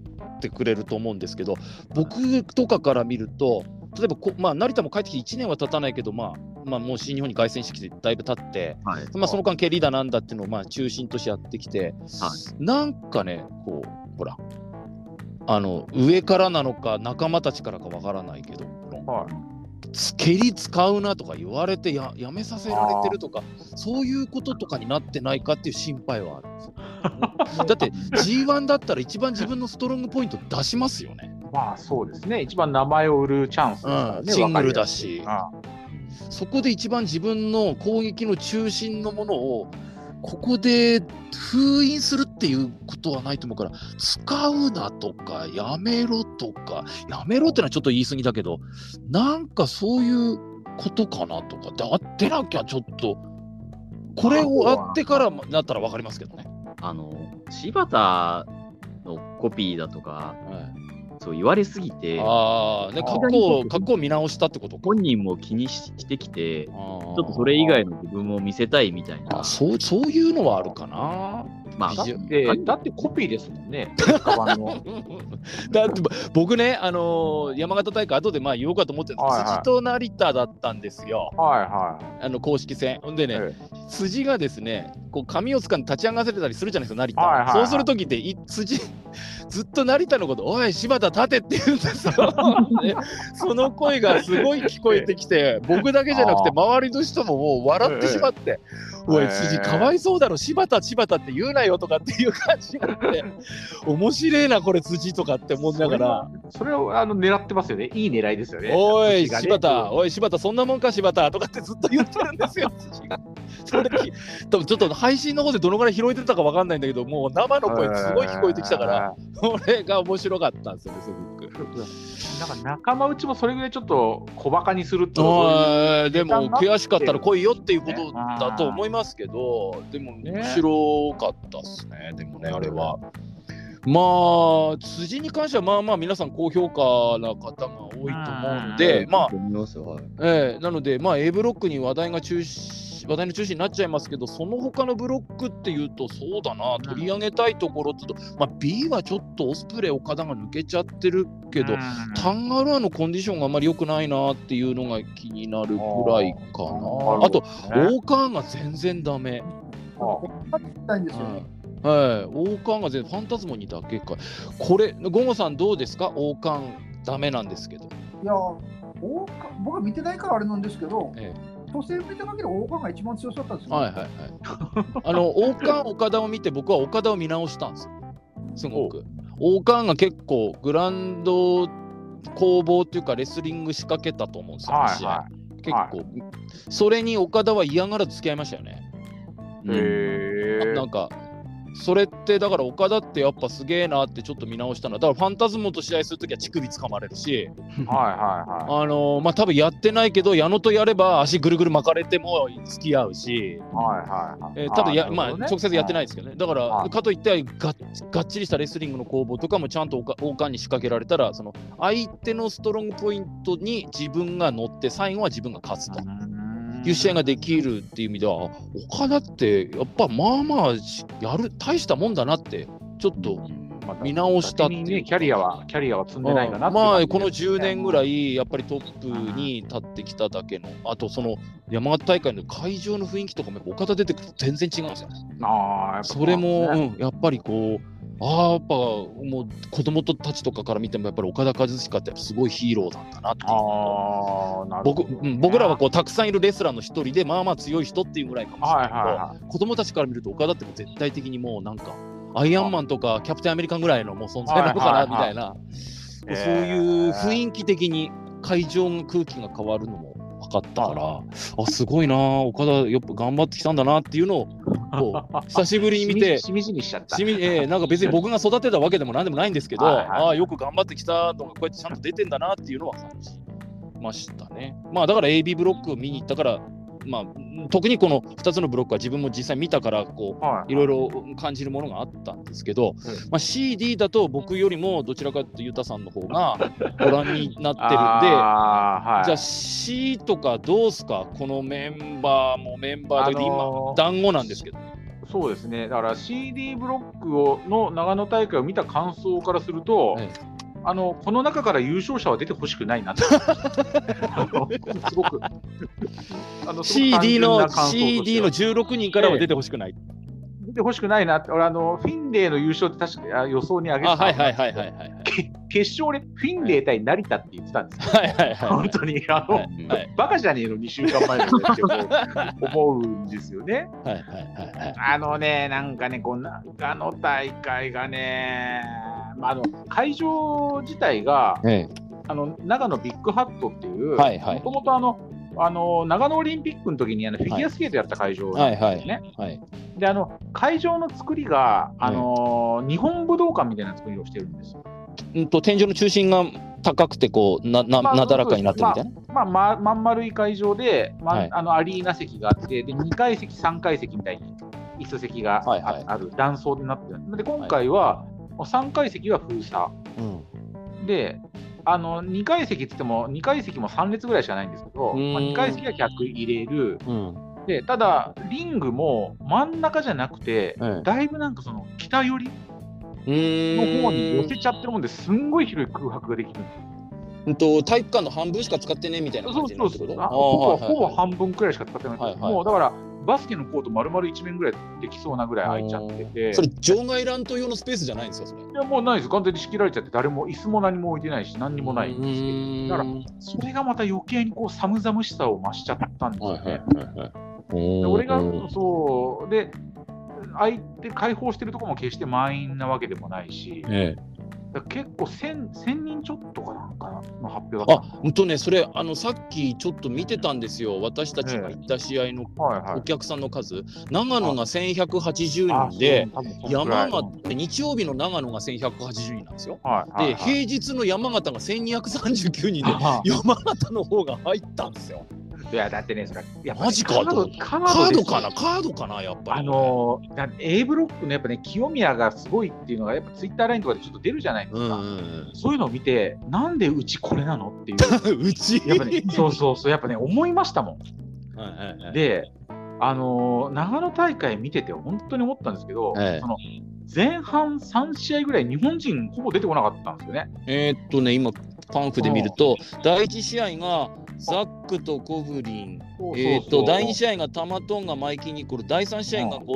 てくれると思うんですけど僕とかから見ると例えばこ、まあ、成田も帰ってきて1年は経たないけど、まあまあ、もう新日本に凱旋してきてだいぶ経って、はい。まあ、その間蹴りだなんだっていうのをまあ中心としてやってきて、はなんかねこうほらあの上からなのか仲間たちからかわからないけど、はいつ蹴り使うなとか言われてややめさせられてるとかそういうこととかになってないかっていう心配はあるんですよ。[laughs] だって G1 だったら一番自分のストロングポイント出しますよね。まあそうですね。一番名前を売るチャンスね。うんシングルだしわかそこで一番自分の攻撃の中心のものをここで封印するっていうことはないと思うから使うなとかやめろとかやめろってのはちょっと言い過ぎだけどなんかそういうことかなとかであってなきゃちょっとこれをあってからなったら分かりますけどね。あの、柴田のコピーだとか、はいそう言われすぎて、ああね格好格好見直したってことか。本人も気にしてきて、ちょっとそれ以外の自分も見せたいみたいなあ。そうそういうのはあるかな。まあ、だって、だってコピーですもんね。だって [laughs] 僕ね、あのー山形大会後でまあ言おうかと思ってたんですはいはい辻と成田だったんですよ、はいはあの公式戦。ほんでい。ね、え辻がですね、こう髪を掴んで立ち上がせたりするじゃないですか、成田。はいはいはいそうするときってい、辻、ずっと成田のこと、おい、柴田立てって言うんですよ。で [laughs] その声がすごい聞こえてきて、僕だけじゃなくて、周りの人ももう笑ってしまって、おい、ええ辻、かわいそうだろ、柴田、柴田って言うなよとかっていう感じになって、面白いな、これ、辻とかって思いながら。それをあの狙ってますよね。いい狙いですよね。おい、ね柴田、おい、柴田、そんなもんか、柴田とかってずっと言ってるんですよ、辻が。それき多分ちょっと配信の方でどのぐらい拾えてたかわかんないんだけど、もう生の声すごい聞こえてきたから、。これが面白かったんですよね、すごく。なんか仲間内もそれぐらいちょっと小バカにすると。でも悔しかったら来いよっていうことだと思いますけど、でもね面白かったっすね、でもね、あれは。まあ、辻に関してはまあまあ皆さん高評価な方が多いと思うので、まあ、ますよはいええなので、まあ、A ブロックに話題が中心話題の中心になっちゃいますけど、その他のブロックっていうと、そうだな、取り上げたいところっていうと、まあ、B はちょっとオスプレイ、岡田が抜けちゃってるけど、タンガルアのコンディションがあんまり良くないなっていうのが気になるくらいかな。あと、オーカーンが全然ダメ。勝ってたいんですよ。はいはい、オーカーンが全然ファンタズモにだけか。これ、ゴゴさんどうですか？オーカーンダメなんですけど。いや、大か僕は見てないからあれなんですけど、え初戦見た限り大川が一番強かったんですよ。はいはいはい。あの、[laughs] 王冠岡田を見て、僕は岡田を見直したんですよ。すごく。王冠が結構、グランド攻防っていうか、レスリング仕掛けたと思うんですよ、はいは結構、それに岡田は嫌がらず付き合いましたよね。い。へえ。なんか、それってだから岡田ってやっぱすげえなってちょっと見直したの。はだからファンタズモと試合するときは乳首つかまれるし、はいはいはあのーまあ多分やってないけど矢野とやれば足ぐるぐる巻かれても付き合うし、い。はいはいはい。えーただや、まあ、直接やってないですけどね。だから、はい。かといってがっ、がっちりしたレスリングの攻防とかもちゃんと王冠王冠に仕掛けられたら、その相手のストロングポイントに自分が乗って、最後は自分が勝つという試合ができるっていう意味では、あ岡田ってやっぱまあまあしやる、大したもんだなって、ちょっと見直したっていうね、キャリアは、キャリアは積んでないかなまあこの10年ぐらい。いやっぱりトップに立ってきただけのあとその山形大会の会場の雰囲気とかも岡田出てくると全然違うんですよ。ああ、それも、ねうん、やっぱりこうああやっぱもう子供たちとかから見てもやっぱり岡田和親ってすごいヒーローなんだなってああ、なるほど。僕,、うん、僕らはこうたくさんいるレスラーの一人でまあまあ強い人っていうぐらいかもしれないけど、はいはいはい。子供たちから見ると岡田って絶対的にもうなんかアイアンマンとかキャプテンアメリカンぐらいのもう存在なのかなみたいな、いそういう雰囲気的に会場の空気が変わるのも分かったから、あすごいなあ岡田やっぱ頑張ってきたんだなっていうのをこう [laughs] 久しぶりに見てしみじみしちゃった。しみえーなんか別に [laughs] 僕が育てたわけでもなんでもないんですけど、ああよく頑張ってきたのがこうやってちゃんと出てんだなっていうのは感じましたね。まあだから AB ブロックを見に行ったからまあ、特にこの2つのブロックは自分も実際見たからこうはい。ろいろ感じるものがあったんですけど、まあ、CD だと僕よりもどちらかというとユタさんの方が [laughs] ご覧になってるんで。はい、じゃあ C とかどうすか？このメンバーもメンバーで、あのー今団子なんですけど。そうですね、だから CD ブロックをの長野大会を見た感想からすると、はいあのこの中から優勝者は出てほしくないなって [laughs] あのすごくあの CD の CD の16人からは出てほしくない。出てほしくないなって、俺あの、フィンレイの優勝って確かあ予想に挙げてたあはいはいはいはいはいはい。け決勝俺、フィンレイ対成田って言ってたんですよ。はいはいはい。本当に、あの、はいはいバカじゃねえの、2週間前の思うんですよね。はいはいはいはい。あのね、なんかね、こう長野大会がね、まあ、あの会場自体がえあの長野ビッグハットっていう、もともとあのあの長野オリンピックの時にあのフィギュアスケートやった会場ですよね。であの会場の作りが、あの日本武道館みたいな作りをしてるんですよ。うんと天井の中心が高くてこうななまあなだらかになってるみたいな？まあ、ままん丸い会場で、まはい。あのアリーナ席があってで、2階席、3階席みたいに椅子席があ,、はいはい。ある断層になってる。で、今回は、3階席は封鎖。うんで、あの2階席って言っても、2階席も3列ぐらいしかないんですけど、うんまあ、2階席は客入れる。うん。で、ただ、リングも真ん中じゃなくて、ええだいぶなんかその北寄りうの方に寄せちゃってるもんですんごい広い空白ができるんですよ。うんと体育館の半分しか使ってねみたいなそ感うそうそう。じになってことあほぼはいはいほぼ半分くらいしか使ってないはいはいもうだからバスケのコート丸々一面ぐらいできそうなぐらい空いちゃってて、それ場外乱闘用のスペースじゃないんですかそれ？いやもうないです、完全に仕切られちゃって、誰も椅子も何も置いてないし、何にもないんですけど、だからそれがまた余計にこう寒々しさを増しちゃったんですよね。で俺がそうで相手開放してるところも決して満員なわけでもないし、えだから結構 1000, 1000人ちょっとかなんかの発表だったあ、うんとね、それ、あの、さっきちょっと見てたんですよ。私たちが行った試合のはいはいお客さんの数。長野が1180あ人で、山形、日曜日の長野が1180人なんですよ。はいはいで、はい平日の山形が1239人で、あ山形の方が入ったんですよ。いや、だってね、それ、やっぱねマジかカードとカカードかな？カードかな？やっぱり。あのーだ A ブロックのやっぱね、清宮がすごいっていうのが、やっぱツイッターラインとかでちょっと出るじゃないですか。うんうんうん。そういうのを見て、なんでうちこれなのっていう、[laughs] うち？やっぱね、そうそうそう、やっぱね、思いましたもはいはいはいん。で、あのー長野大会見てて、本当に思ったんですけど、ええその前半3試合ぐらい、日本人ほぼ出てこなかったんですよね。えーっとね、今、パンフで見ると、第1試合がザックとコフリン、えーっと、第2試合がタマトンがマイキー・ニコル、第3試合が後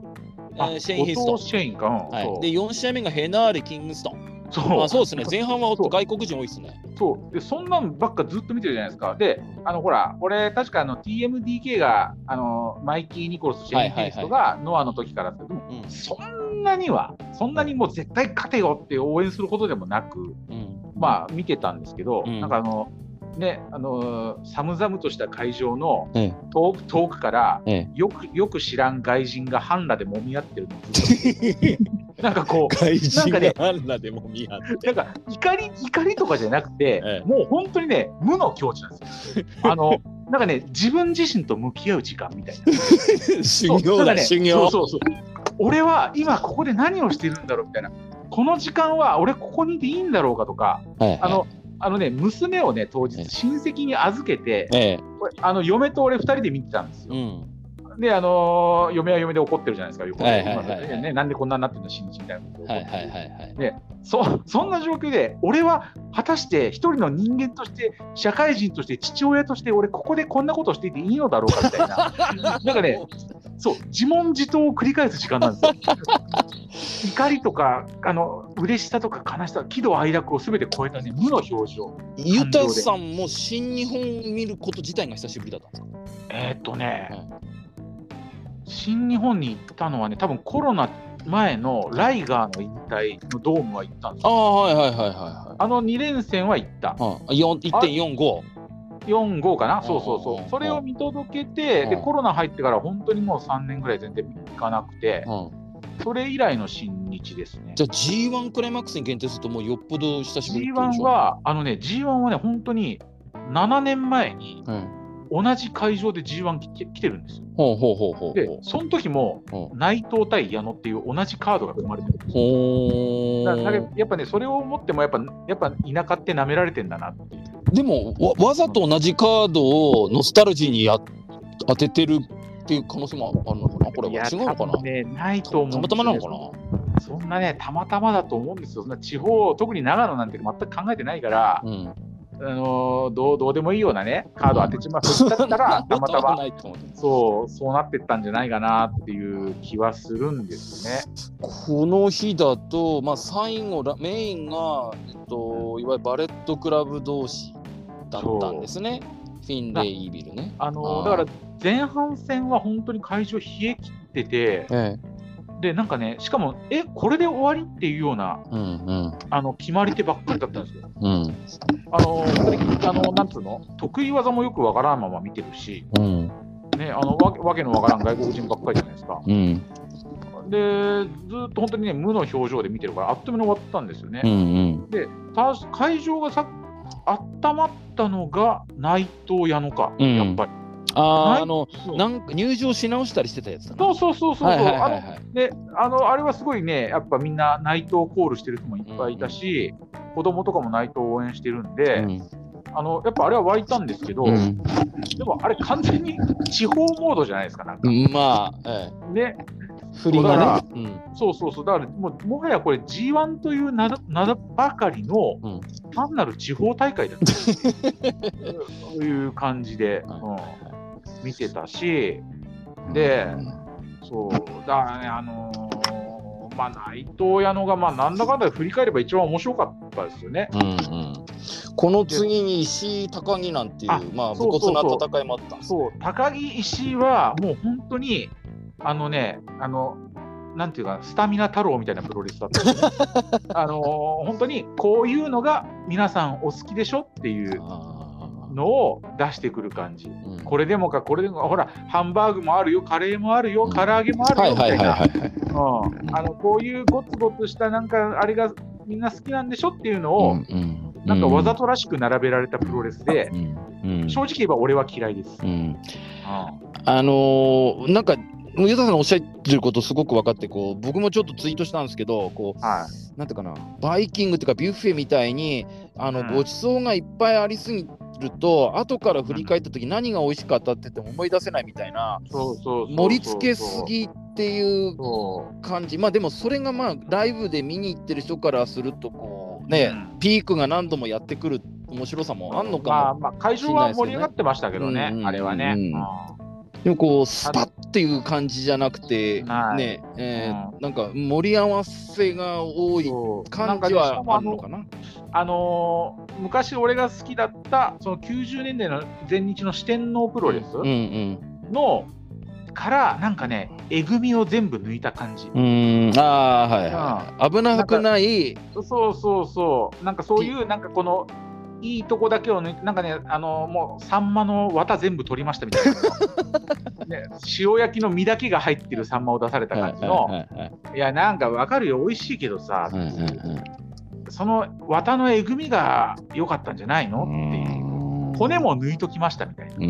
藤、えーシェイン・ヘイスト。後藤シェインか。はい、で、4試合目がヘナーレ・キングストン。そう。あそうですね、前半は外国人多いですね。そう。でそんなんばっかずっと見てるじゃないですか。で、あのほら、俺、確かあの TMDK があのマイキー・ニコルス、シェイン・ヘイストがノアの時からですけど、うん。そんなには、そんなにもう絶対勝てよって応援するほどでもなく、うん。まあ見てたんですけど、うん。なんかあの、ね、あの寒々とした会場のえ遠く遠くから、ええよくよく知らん外人が半裸で揉み合ってるの [laughs] なんかこう、外人なんかねがあんなでも見合って。なんか怒り怒りとかじゃなくて、ええもう本当にね、無の境地なんですよ。[laughs] あのなんかね、自分自身と向き合う時間みたいな。修行だ、ね修行。そうそうそう。俺は今ここで何をしてるんだろうみたいな。この時間は俺ここにいていいんだろうかとか、はいはいあの、あのね、娘をね、当日ええ親戚に預けて、ええあの嫁と俺2人で見てたんですよ。うん。で、あのー嫁は嫁で怒ってるじゃないですか、よくはいはいはいはいねなんでこんなになってるの、新日みたいなことはいはい。でそそんな状況で、俺は果たして一人の人間として、社会人として、父親として、俺、ここでこんなことをしていていいのだろうかみたいな、[laughs] なんかね、そう、自問自答を繰り返す時間なんですよ。[laughs] 怒りとか、あの嬉しさとか悲しさ、喜怒哀楽をすべて超えたね、無の表情。ゆたさんも新日本見ること自体が久しぶりだったんですか？えーっとね、はい新日本に行ったのはね、多分コロナ前のライガーの引退のドームは行ったんですよ。ああ、はいはいはいはいはい。あの2連戦は行った。あよん1.45。4、5かな、そうそうう。ん。そう、それを見届けて、うん。でコロナ入ってから本当にもう3年ぐらい全然行かなくて、うん。それ以来の新日ですね。じゃあ G1 クライマックスに限定するともうよっぽど久しぶりってことでし G1 ょ、は、あのね、G1 はね、本当に7年前に、うん同じ会場で G1 来て来てるんですよ。ほうほうほうほうで、その時もほ内藤対矢野っていう同じカードが組まれてるんですよ。ほだからやっぱね、それを思ってもやっぱ、やっぱ田舎って舐められてんだなっていう。でもわわざと同じカードをノスタルジーにや当ててるっていう可能性もあるのかな？これは違うのかな？ね、ないと思うんですよたまたまなのかな？そんなね、たまたまだと思うんですよ。そんな地方、特に長野なんて全く考えてないから、うん。あのーどうどうでもいいようなね、カード当てちまう。そだったら、たまたま、ないと思うそう、そうなってったんじゃないかなっていう気はするんですね。この日だと、まあ、最後ラメインが、えっと、いわゆるバレットクラブ同士だったんですね。フィンレイ・イービルね。あのだから前半戦は本当に会場冷え切ってて、えで、なんかね、しかも、え、これで終わりっていうようなえ。うんうんあの決まり手ばっかりだったんですよ。うんあのあのなんつうの、得意技もよくわからんまま見てるし、うんね、あのわけわけのわからん外国人ばっかりじゃないですか。うんで、ずっと本当にね、無の表情で見てるから、あっという間に終わったんですよね。うんうんで、た会場がさ温まったのが内藤矢野か、うんやっぱり。あーあのなんか入場し直したりしてたやつだな。そうそうそうそうそう、はいはいはいあ。であのあれはすごいね、やっぱみんな内藤コールしてる人もいっぱいいたし、子供とかも内藤を応援してるんで、あのやっぱあれは湧いたんですけど、うん。でもあれ、完全に地方モードじゃないですか、なんか。うんまあ、えね、え、振りがね。うん。そうそうそう、だからもうもはやこれ、G1 という名だ名ばかりのうん。単なる地方大会だと [laughs] いう感じで、うん見てたし、でそう、だからね、あのーまあ、内藤矢野が、まあ、なんだかんだで振り返れば一番面白かったですよね。うんうん。この次に石井高木なんていうあまあ武骨な戦いもあったそう、高木、石井は、もう本当に、あのね、あの、なんていうか、スタミナ太郎みたいなプロレスだった。ね、[laughs] あのー本当にこういうのが皆さんお好きでしょっていう。あのを出してくる感じ。ーうん。これでもか、これでもか、ほら、ハンバーグもあるよ、カレーもあるよ、うん。唐揚げもあるよ。みたいな。こういうゴツゴツした、なんか、あれがみんな好きなんでしょっていうのを、うんなんかわざとらしく並べられたプロレスで、うん。うん。正直言えば俺は嫌いです。うん。うん。あのーなんか、ユタさんのおっしゃってることすごく分かってこう、僕もちょっとツイートしたんですけど、こはうなんていうかな、バイキングっていうか、ビュッフェみたいに、あのうん。ごちそうがいっぱいありすぎると、後から振り返ったとき、何が美味しかったって言っても思い出せないみたいな、盛り付けすぎっていう感じ、まあでもそれがまあ、ライブで見に行ってる人からすると、こうね、うん。ピークが何度もやってくる面白さもあんのかも。まあ、まあ、会場は盛り上がってましたけどね、うんうんあれはね。でもこうスパッっていう感じじゃなくてねえーうなんか盛り合わせが多い感じはあるのかな。あのー昔俺が好きだったその90年代の前日の四天王プロレスうんうん。の、からなんかねえぐみを全部抜いた感じ、うーん。ああはいはい。危なくない。そうそうそう。なんかそういうなんかこのいいとこだけを抜いてなんかねあのーもうサンマの綿全部取りましたみたいな、[laughs] ね、塩焼きの身だけが入ってるサンマを出された感じの、はいはいはいいやなんかわかるよ。美味しいけどさ、はいはいはいその綿のえぐみが良かったんじゃないの？っていう。骨も抜いときましたみたいな。うんう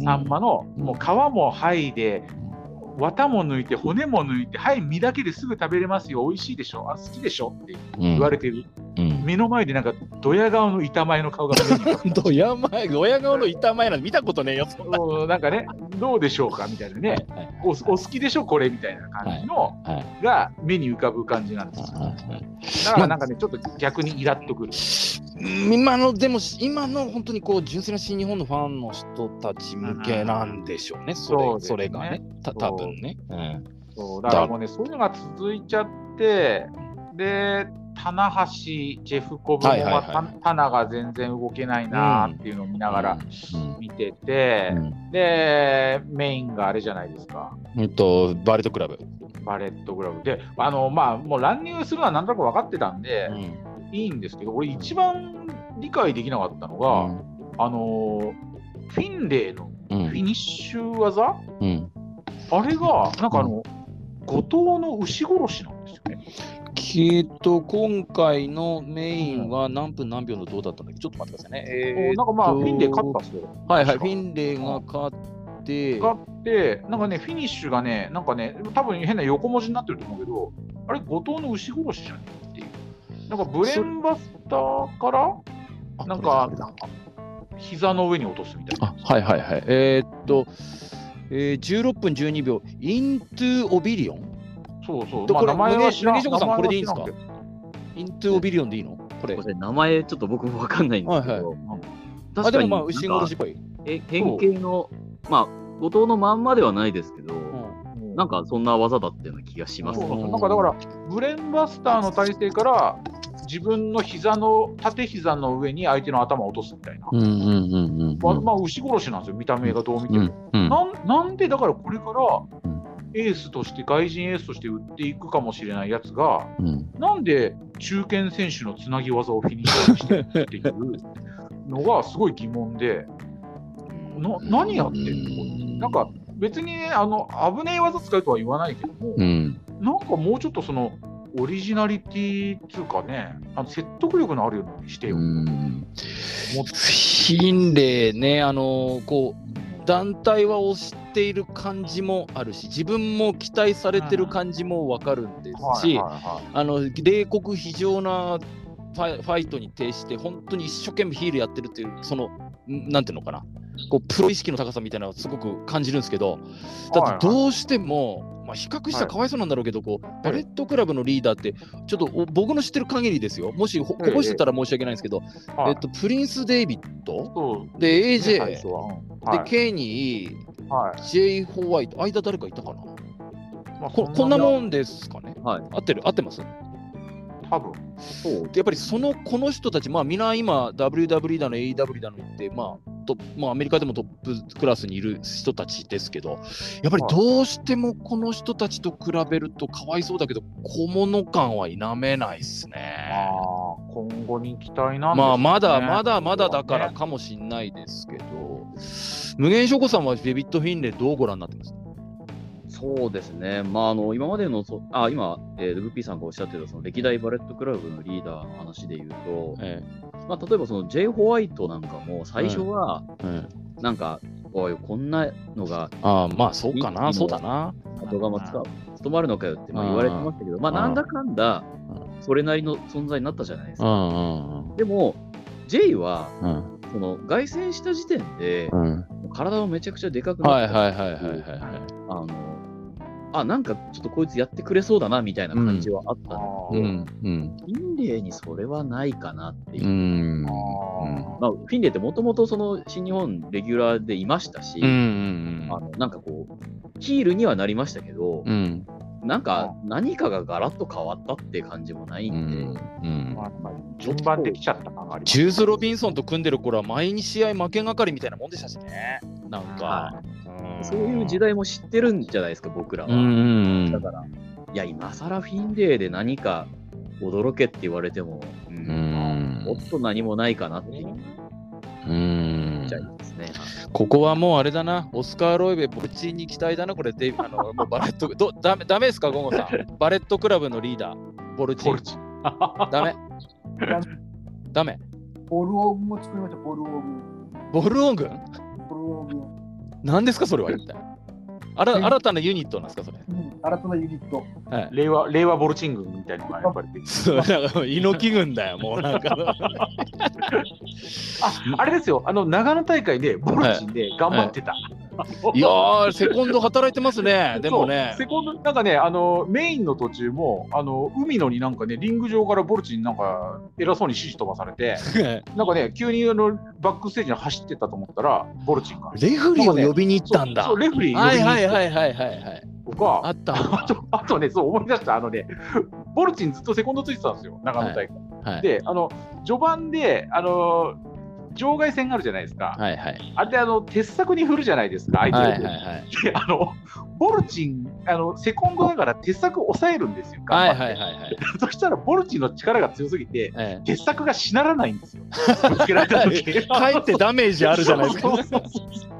んサンマのもう皮も剥いで、綿も抜いて、骨も抜いて、はい、身だけですぐ食べれますよ、美味しいでしょ、あ好きでしょ。って言われてる、うん。目の前でなんか、ドヤ顔の板前の顔が目に浮かぶドヤ前、ドヤ顔の板前なんて見たことねえよ、そんな。んかね、どうでしょうかみたいなね、おお好きでしょ、これみたいな感じの、はい。が目に浮かぶ感じなんですよ。だからなんかね、ちょっと逆にイラっとくる。今のでも今の本当にこう純粋な新日本のファンの人たち向けなんでしょうね、それそうですね。それがね、た多分ね。うん。そうだからもうね、そういうのが続いちゃって、で、棚橋、ジェフコブも、まあ、た棚が全然動けないなっていうのを見ながらうん。見てて、うん。で、メインがあれじゃないですか、うんとバレットクラブ。バレットクラブ。で、あのまあ、もう乱入するのはなんとなく分かってたんで、うん。いいんですけど、俺、一番理解できなかったのが、あのフィンレイのうん。フィニッシュ技、うんあれが、なんかあの、後藤の牛殺しなんですよね。えっと、今回のメインは何分何秒のどうだったんだっけ？ちょっと待ってくださいね。えーなんかまあ、フィンレイ勝ったっすよ。はいはい、フィンレイが勝って、勝って、なんかね、フィニッシュがね、なんかね、多分変な横文字になってると思うけど、あれ、後藤の牛殺しじゃねっていう。なんかブレーンバスターからあなんか膝の上に落とすみたいな。あはいはいはい。えーっと、えー、16分12秒、イントゥオビリオンそうそう。でこれ名前は知らんさんこれでいいんですか？イントゥオビリオンでいいの？これ。こ。れ名前ちょっと僕もわかんないんですけど、はいはあ、確かにでもまあ、牛殺しっぽい。え変形の、まあ、後藤のまんまではないですけど、うん。なんかそんな技だったような気がしますね。なんかだから、ブレーンバスターの体勢から、自分の膝の、縦膝の上に相手の頭を落とすみたいな。うんうんうんうんまあ、まあ、牛殺しなんですよ、見た目がどう見ても。うんなんなんでだからこれからうん。エースとして、外人エースとして売っていくかもしれないやつが、うん。なんで中堅選手のつなぎ技をフィニッシュにしてるっていうのがすごい疑問で、な何やってんの？なんか別にね、あの危ねえ技使うとは言わないけども、うん。なんかもうちょっとそのオリジナリティっていうかね、あの説得力のあるようにしてよ。うん。もっフィンレイね、あのーこう、団体は推している感じもあるし、自分も期待されてる感じもわかるんですし、冷酷非常なファイファイトに呈して、本当に一生懸命ヒールやってるっていう、その、んなんていうのかな、こうプロ意識の高さみたいなのをすごく感じるんですけど、だってどうしても、まあ、比較したらかわいそうなんだろうけど、こうバレットクラブのリーダーって、ちょっとお僕の知ってる限りですよ、もしほこえ。えぼしてたら申し訳ないんですけど、はい。えっと、プリンス・デイビッド、で、最 AJ、初は。で、はい。ケニー、はい。ジェイ・ホワイト、間誰かいたかな？まあここんなもんですかね。はい。合ってる？合ってます？多分。そう。でやっぱりそのこの人たち、まあ、みんな今、WW だの AEW だの言って、まあとまあ、アメリカでもトップクラスにいる人たちですけど、やっぱりどうしてもこの人たちと比べるとかわいそうだけど、小物感は否めないですまあね。今後に期待なんですまあ、まだねまだまだだからかもしんないですけど、無限証拠さんはデビッド・フィンレイどうご覧になってます？そうですね。まあ、あの、今までのそ、あ、今、えー、グッピーさんがおっしゃってた、その歴代バレットクラブのリーダーの話で言うと、えまあ、例えばその J. ホワイトなんかも、最初は、えなんか、おい、こんなのがああ、まあそうかな、そうだな。後釜つか務まるのかよってまあうん言われてましたけど、まあ、うんなんだかんだう、それなりの存在になったじゃないですうか。んでも、J は、その凱旋した時点で、うん。体もめちゃくちゃでかくなって、はいはいはいはいはいはい。あの、あ、なんかちょっとこいつやってくれそうだなみたいな感じはあった。んですけど、うん。うんフィンレイにそれはないかなっていう。う。ん。あまあ、フィンレイってもともとその新日本レギュラーでいましたし、うんうんあのなんかこう、ヒールにはなりましたけど、うん。なんか何かがガラッと変わったっていう感じもないうんで、うん。まあまあ順番できちゃった感があります。ジューズ・ロビンソンと組んでる頃は毎日試合負けがかりみたいなもんでしたしね。なんか。は。んそういう時代も知ってるんじゃないですか、僕らは。うんうんだから、いや、今更フィンレイで何か驚けって言われても、ううんん。もっと何もないかなって思うんっちゃいますね。ここはもうあれだな、オスカー・ロイベ、ボルチーに期待だな、これ、デイあの [laughs] もうバレット、どダメダメですか、ゴゴさん。バレットクラブのリーダー、ボルチー。チ [laughs] ダメ。ダメ。ボルオーグを作りました、ボルオーグ。ボルオン軍ボルオーグ。何ですか、それは一体？あら新たなユニットなんですか、それ？うん、新たなユニット。はい。令和令和ボルチングみたいなのがやっぱりできてそう、なんか猪木軍だよ、もうなんか。[laughs] ああれですよ、あの長野大会でボルチンで頑張ってた。いやー、セコンド働いてますね、[laughs] でもね。セコンドなんかね、あのメインの途中も、あの海野になんかね、リング上からボルチンなんか偉そうに指示飛ばされて、[laughs] なんかね、急にあのバックステージに走ってったと思ったら、ボルチンが。レフリーを呼びに行ったんだ。レフリーはいはいはいはいはいはい。たとか、あった。[laughs] あとあとね、そう思い出した、あのね、ボルチンずっとセコンドついてたんですよ、長野大会。はい。で、あの序盤で、あの場外戦があるじゃないですか。はいはい。あれであの鉄柵に振るじゃないですか、相手を。はいはいはい。であのボルチンあの、セコンドだから鉄柵を抑えるんですよ。はいはいはいはい。そしたら、ボルチンの力が強すぎて、え鉄柵がしならないんですよ。ぶつけられた時え、[laughs] かえってダメージあるじゃないですか。そうそうそうそう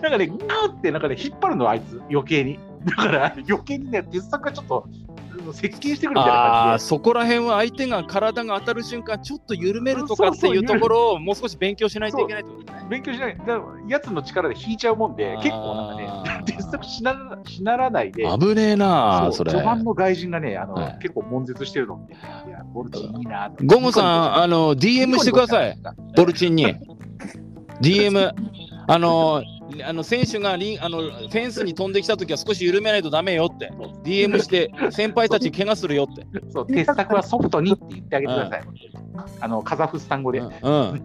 なんかね、グーってなんかね、引っ張るの、あいつ、余計に。だから、余計にね、鉄柵がちょっと接近してくるみたいな感じで。そこら辺は相手が体が当たる瞬間、ちょっと緩めるとかっていうところをもう少し勉強しないといけないってことね。勉強しない、だやつの力で引いちゃうもんで、結構なんかね、鉄則しならしならないで、危ねえなあ、それ。序盤の外人がね、あのはい結構悶絶してるのって、いや、ボルチンいいなと。ゴムさん、あの、DM してください。ボルチンに。[laughs] DM、あの、あの選手がリンあのフェンスに飛んできたときは少し緩めないとダメよって。DM して、先輩たち怪我するよって。そう、鉄則はソフトにって言ってあげてください。あの、カザフスタン語で。うん。うん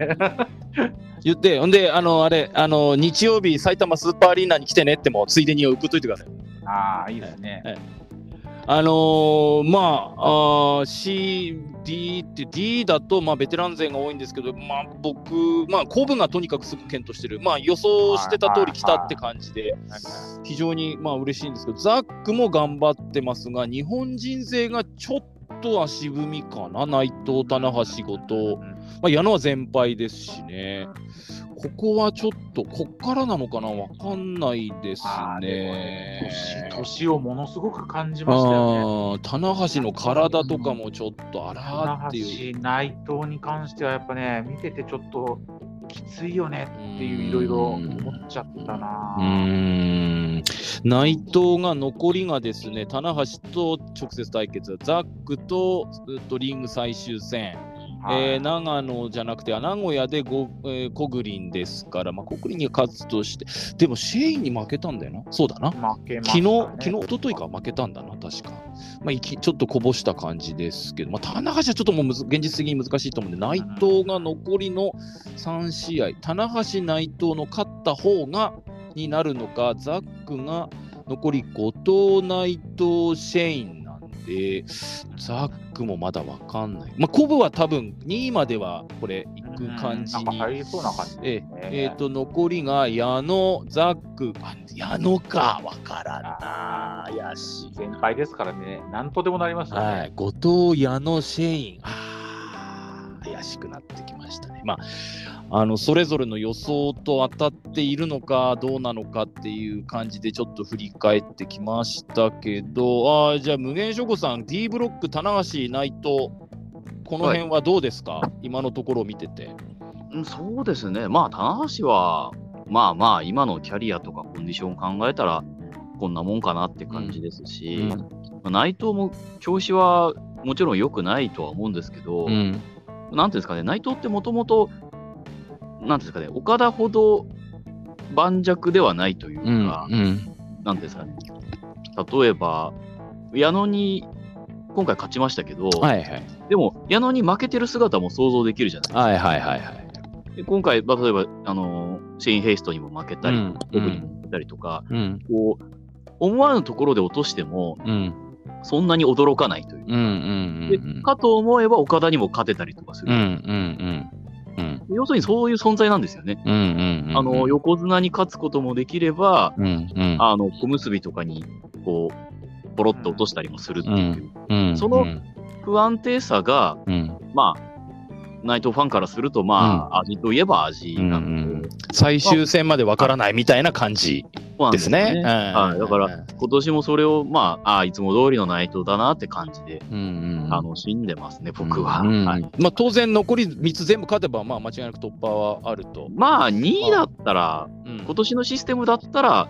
言って、ほんで、あの、あれ、あの、日曜日、埼玉スーパーアリーナに来てねっても、ついでに送っといてください。ああ、いいですね。あのーまあ、あー C、D って D だと、まあ、ベテラン勢が多いんですけど、まあ、僕、まあ、コブがとにかくすごく検討してる、まあ、予想してた通り来たって感じで、非常にまあ嬉しいんですけど、ザックも頑張ってますが、日本人勢がちょっと足踏みかな、内藤、棚橋、後藤、まあ、矢野は全敗ですしね。ここはちょっと、こっからなのかな、わかんないですねね。年年をものすごく感じましたよね。棚橋の体とかもちょっとあらーっていう。橋、内藤に関してはやっぱね、見ててちょっときついよねっていういろいろ思っちゃったなう。ーん内藤が残りがですね、棚橋と直接対決、ザックととリング最終戦、はい。えー長野じゃなくて名古屋でゴ、えーコグリンですから、まあ、コグリンが勝つとして、でもシェインに負けたんだよな、そうだな。負けました昨ね日、昨日、一昨日か負けたんだな、確か。まあ、いきちょっとこぼした感じですけど、まあ、棚橋はちょっともう現実的に難しいと思うんで、内藤が残りの3試合、棚橋、内藤の勝った方がになるのか、ザックが残り後藤、内藤、シェインで、ザックもまだわかんない。まあ、コブは多分2位まではこれ、いく感じに入りそうな感じね。ええーと残りが矢野、ザック、あ矢野か、わからんな、怪しい。先輩ですからね、なんとでもなりますよね。はい、後藤、矢野、シェイン、あー怪しくなってきましたね。まあ、あのそれぞれの予想と当たっているのかどうなのかっていう感じでちょっと振り返ってきましたけど、あーじゃあ無限諸子さん、D ブロック、棚橋、内藤、この辺はどうですか、今のところを見てて。うんそうですね、まあ、棚橋は、まあまあ、今のキャリアとかコンディションを考えたら、こんなもんかなって感じですし、まあ内藤も調子はもちろん良くないとは思うんですけど、うん。なんていうんですかね、内藤ってもともと、なんですかね、岡田ほど盤石ではないといううんか、うんなんですかね、例えば、矢野に今回勝ちましたけど、はいはい。でも、矢野に負けてる姿も想像できるじゃないですか。はいはいはいはい。で今回、まあ例えば、あのシェイン・ヘイストにも負けたり、うんにも負けたりとか、うんこう、思わぬところで落としても、うんそんなに驚かないという。うんうんでうんかと思えば、岡田にも勝てたりとかする。うんうんうんうん。要するにそういう存在なんですよね。うんうんうんあの、横綱に勝つこともできれば、うんうん。あの、小結とかに、こう、ポロッと落としたりもするっていう、うんその不安定さが、うん。まあ、内藤ファンからすると、まあ、味といえば味うんうなんで、ん。最終戦までわからないみたいな感じ。そうなんですね。はい、だから、今年もそれを、まあ、あいつも通りの内藤だなって感じでうんうん楽しんでますね、僕は。まあ当然残り3つ全部勝てばまあ間違いなく突破はあると。まあ、2位だったら、うん今年のシステムだったら、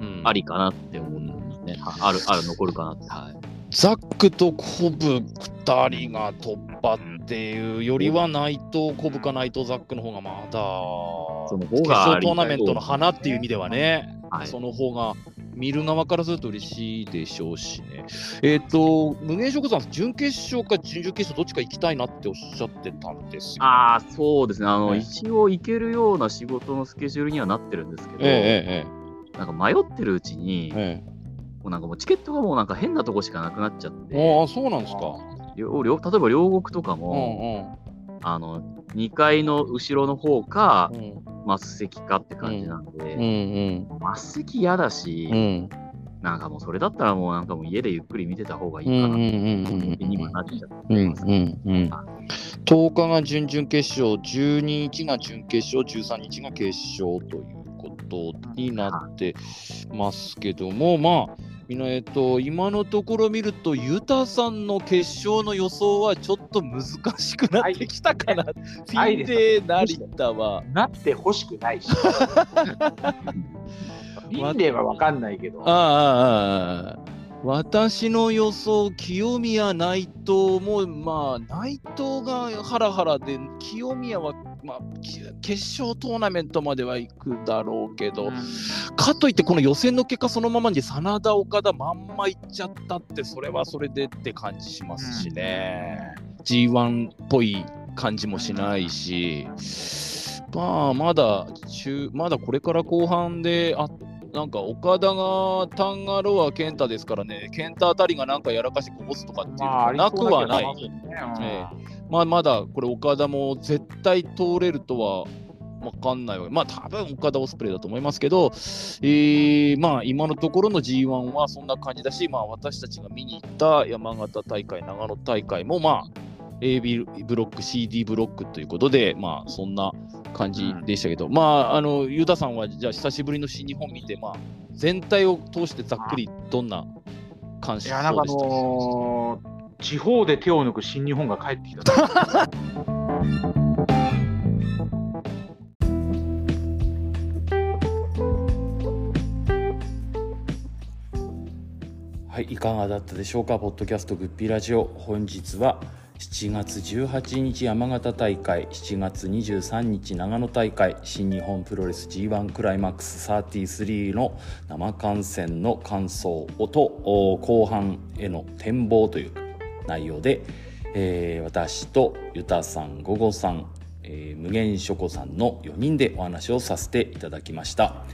うんありかなって思ってますね。はある、ある、残るかなって。はい。ザックとコブ2人が突破っていうよりは内藤、コブか内藤、ザックの方がまだそのトーナメントの花っていう意味ではね、はいその方が見る側からすると嬉しいでしょうしね。えっ、と、無限食さん、準決勝か準々決勝どっちか行きたいなっておっしゃってたんですよ。ああ、そうですね。あの、はい一応行けるような仕事のスケジュールにはなってるんですけど、ええなんか迷ってるうちに、えええもうなんかもうチケットがもうなんか変なとこしかなくなっちゃって、ええ。ああ、そうなんですか。両両例えば両国とかうも、んあの、2階の後ろの方かう、ん。末席かって感じなんうんで、うん末席嫌だし、うん。なんかもうそれだったらもうなんかもう家でゆっくり見てた方がいいかなうんうんうんうんってにもなっちゃって。うんうん。10日が準々決勝、12日が準決勝、13日が決勝ということになってますけども、まあ、みなえっと、今のところ見ると、ユタさんの決勝の予想はちょっと難しくなってきたかな。フィンデー成田は。なってほしくないし。[laughs] フィンデーは分かんないけど。ああああ私の予想、清宮、内藤も、まあ、内藤がハラハラで、清宮は、まあ、決勝トーナメントまでは行くだろうけど、うん、かといって、この予選の結果、そのままに真田、岡田、まんま行っちゃったって、それはそれでって感じしますしね、うん、G1 っぽい感じもしないし、まあ、まだ中、まだこれから後半であなんか岡田がタンガロア健太ですからね、健太あたりがなんかやらかしこぼすとかっていうのはなくはない。まあ、まだこれ岡田も絶対通れるとは分かんないわけ。まあ多分岡田オスプレイだと思いますけど、えー、まあ今のところの G1 はそんな感じだし、まあ私たちが見に行った山形大会、長野大会もまあ AB ブロック、CD ブロックということで、まあそんな感じでしたけど、うん、まあ、あの、ユダさんは、じゃあ、久しぶりの新日本見て、まあ、全体を通してざっくり、どんな感想でした？いや、なんかあのー、地方で手を抜く新日本が帰ってきた。はい、いかがだったでしょうか、ポッドキャストグッピーラジオ。本日は、7月18日山形大会7月23日長野大会新日本プロレス G1 クライマックス33の生観戦の感想と後半への展望という内容で、えー、私とユタさん午後さん、えー、無限書庫さんの4人でお話をさせていただきました。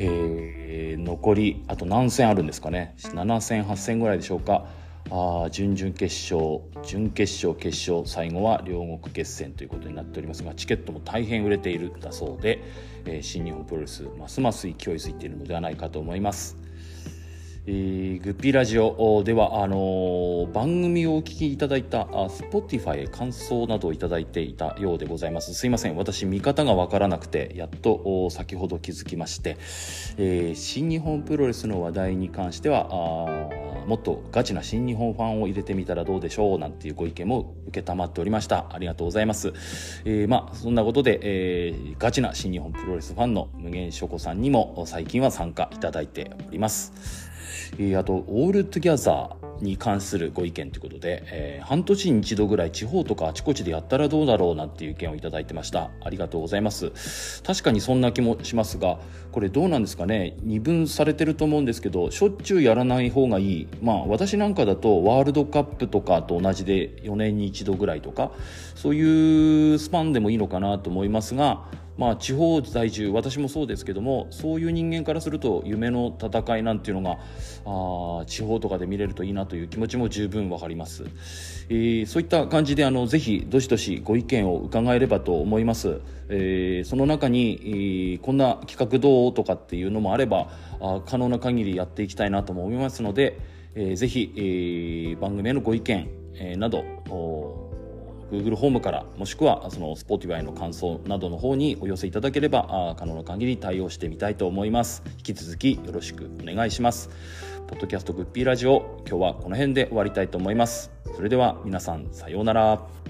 えー、残りあと何戦あるんですかね？7戦8戦ぐらいでしょうか？あ準々決勝準決勝決勝最後は両国決戦ということになっておりますがチケットも大変売れているんだそうで、えー、新日本プロレスますます勢いづいているのではないかと思います。えー、グッピーラジオではあのー、番組をお聞きいただいたあ Spotify へ感想などをいただいていたようでございますすいません私見方がわからなくてやっと先ほど気づきまして、えー、新日本プロレスの話題に関してはあもっとガチな新日本ファンを入れてみたらどうでしょうなんていうご意見も承っておりました。ありがとうございます、えー、まあそんなことで、えー、ガチな新日本プロレスファンの無限書庫さんにも最近は参加いただいております、あと「オールトゥギャザー」に関するご意見ということで、えー、半年に一度ぐらい地方とかあちこちでやったらどうだろうなんていう意見をいただいてました。ありがとうございます。確かにそんな気もしますがこれどうなんですかね？二分されてると思うんですけどしょっちゅうやらない方がいい。まあ私なんかだとワールドカップとかと同じで4年に一度ぐらいとかそういうスパンでもいいのかなと思いますがまあ、地方在住私もそうですけどもそういう人間からすると夢の戦いなんていうのがあ地方とかで見れるといいなという気持ちも十分わかります、えー、そういった感じであのぜひどしどしご意見を伺えればと思います、えー、その中に、えー、こんな企画どうとかっていうのもあればあ可能な限りやっていきたいなと思いますので、えー、ぜひ、えー、番組へのご意見、えー、など Google ホームからもしくはその Spotify の感想などの方にお寄せいただければ可能な限り対応してみたいと思います。引き続きよろしくお願いします。ポッドキャストグッピーラジオ今日はこの辺で終わりたいと思います。それでは皆さんさようなら。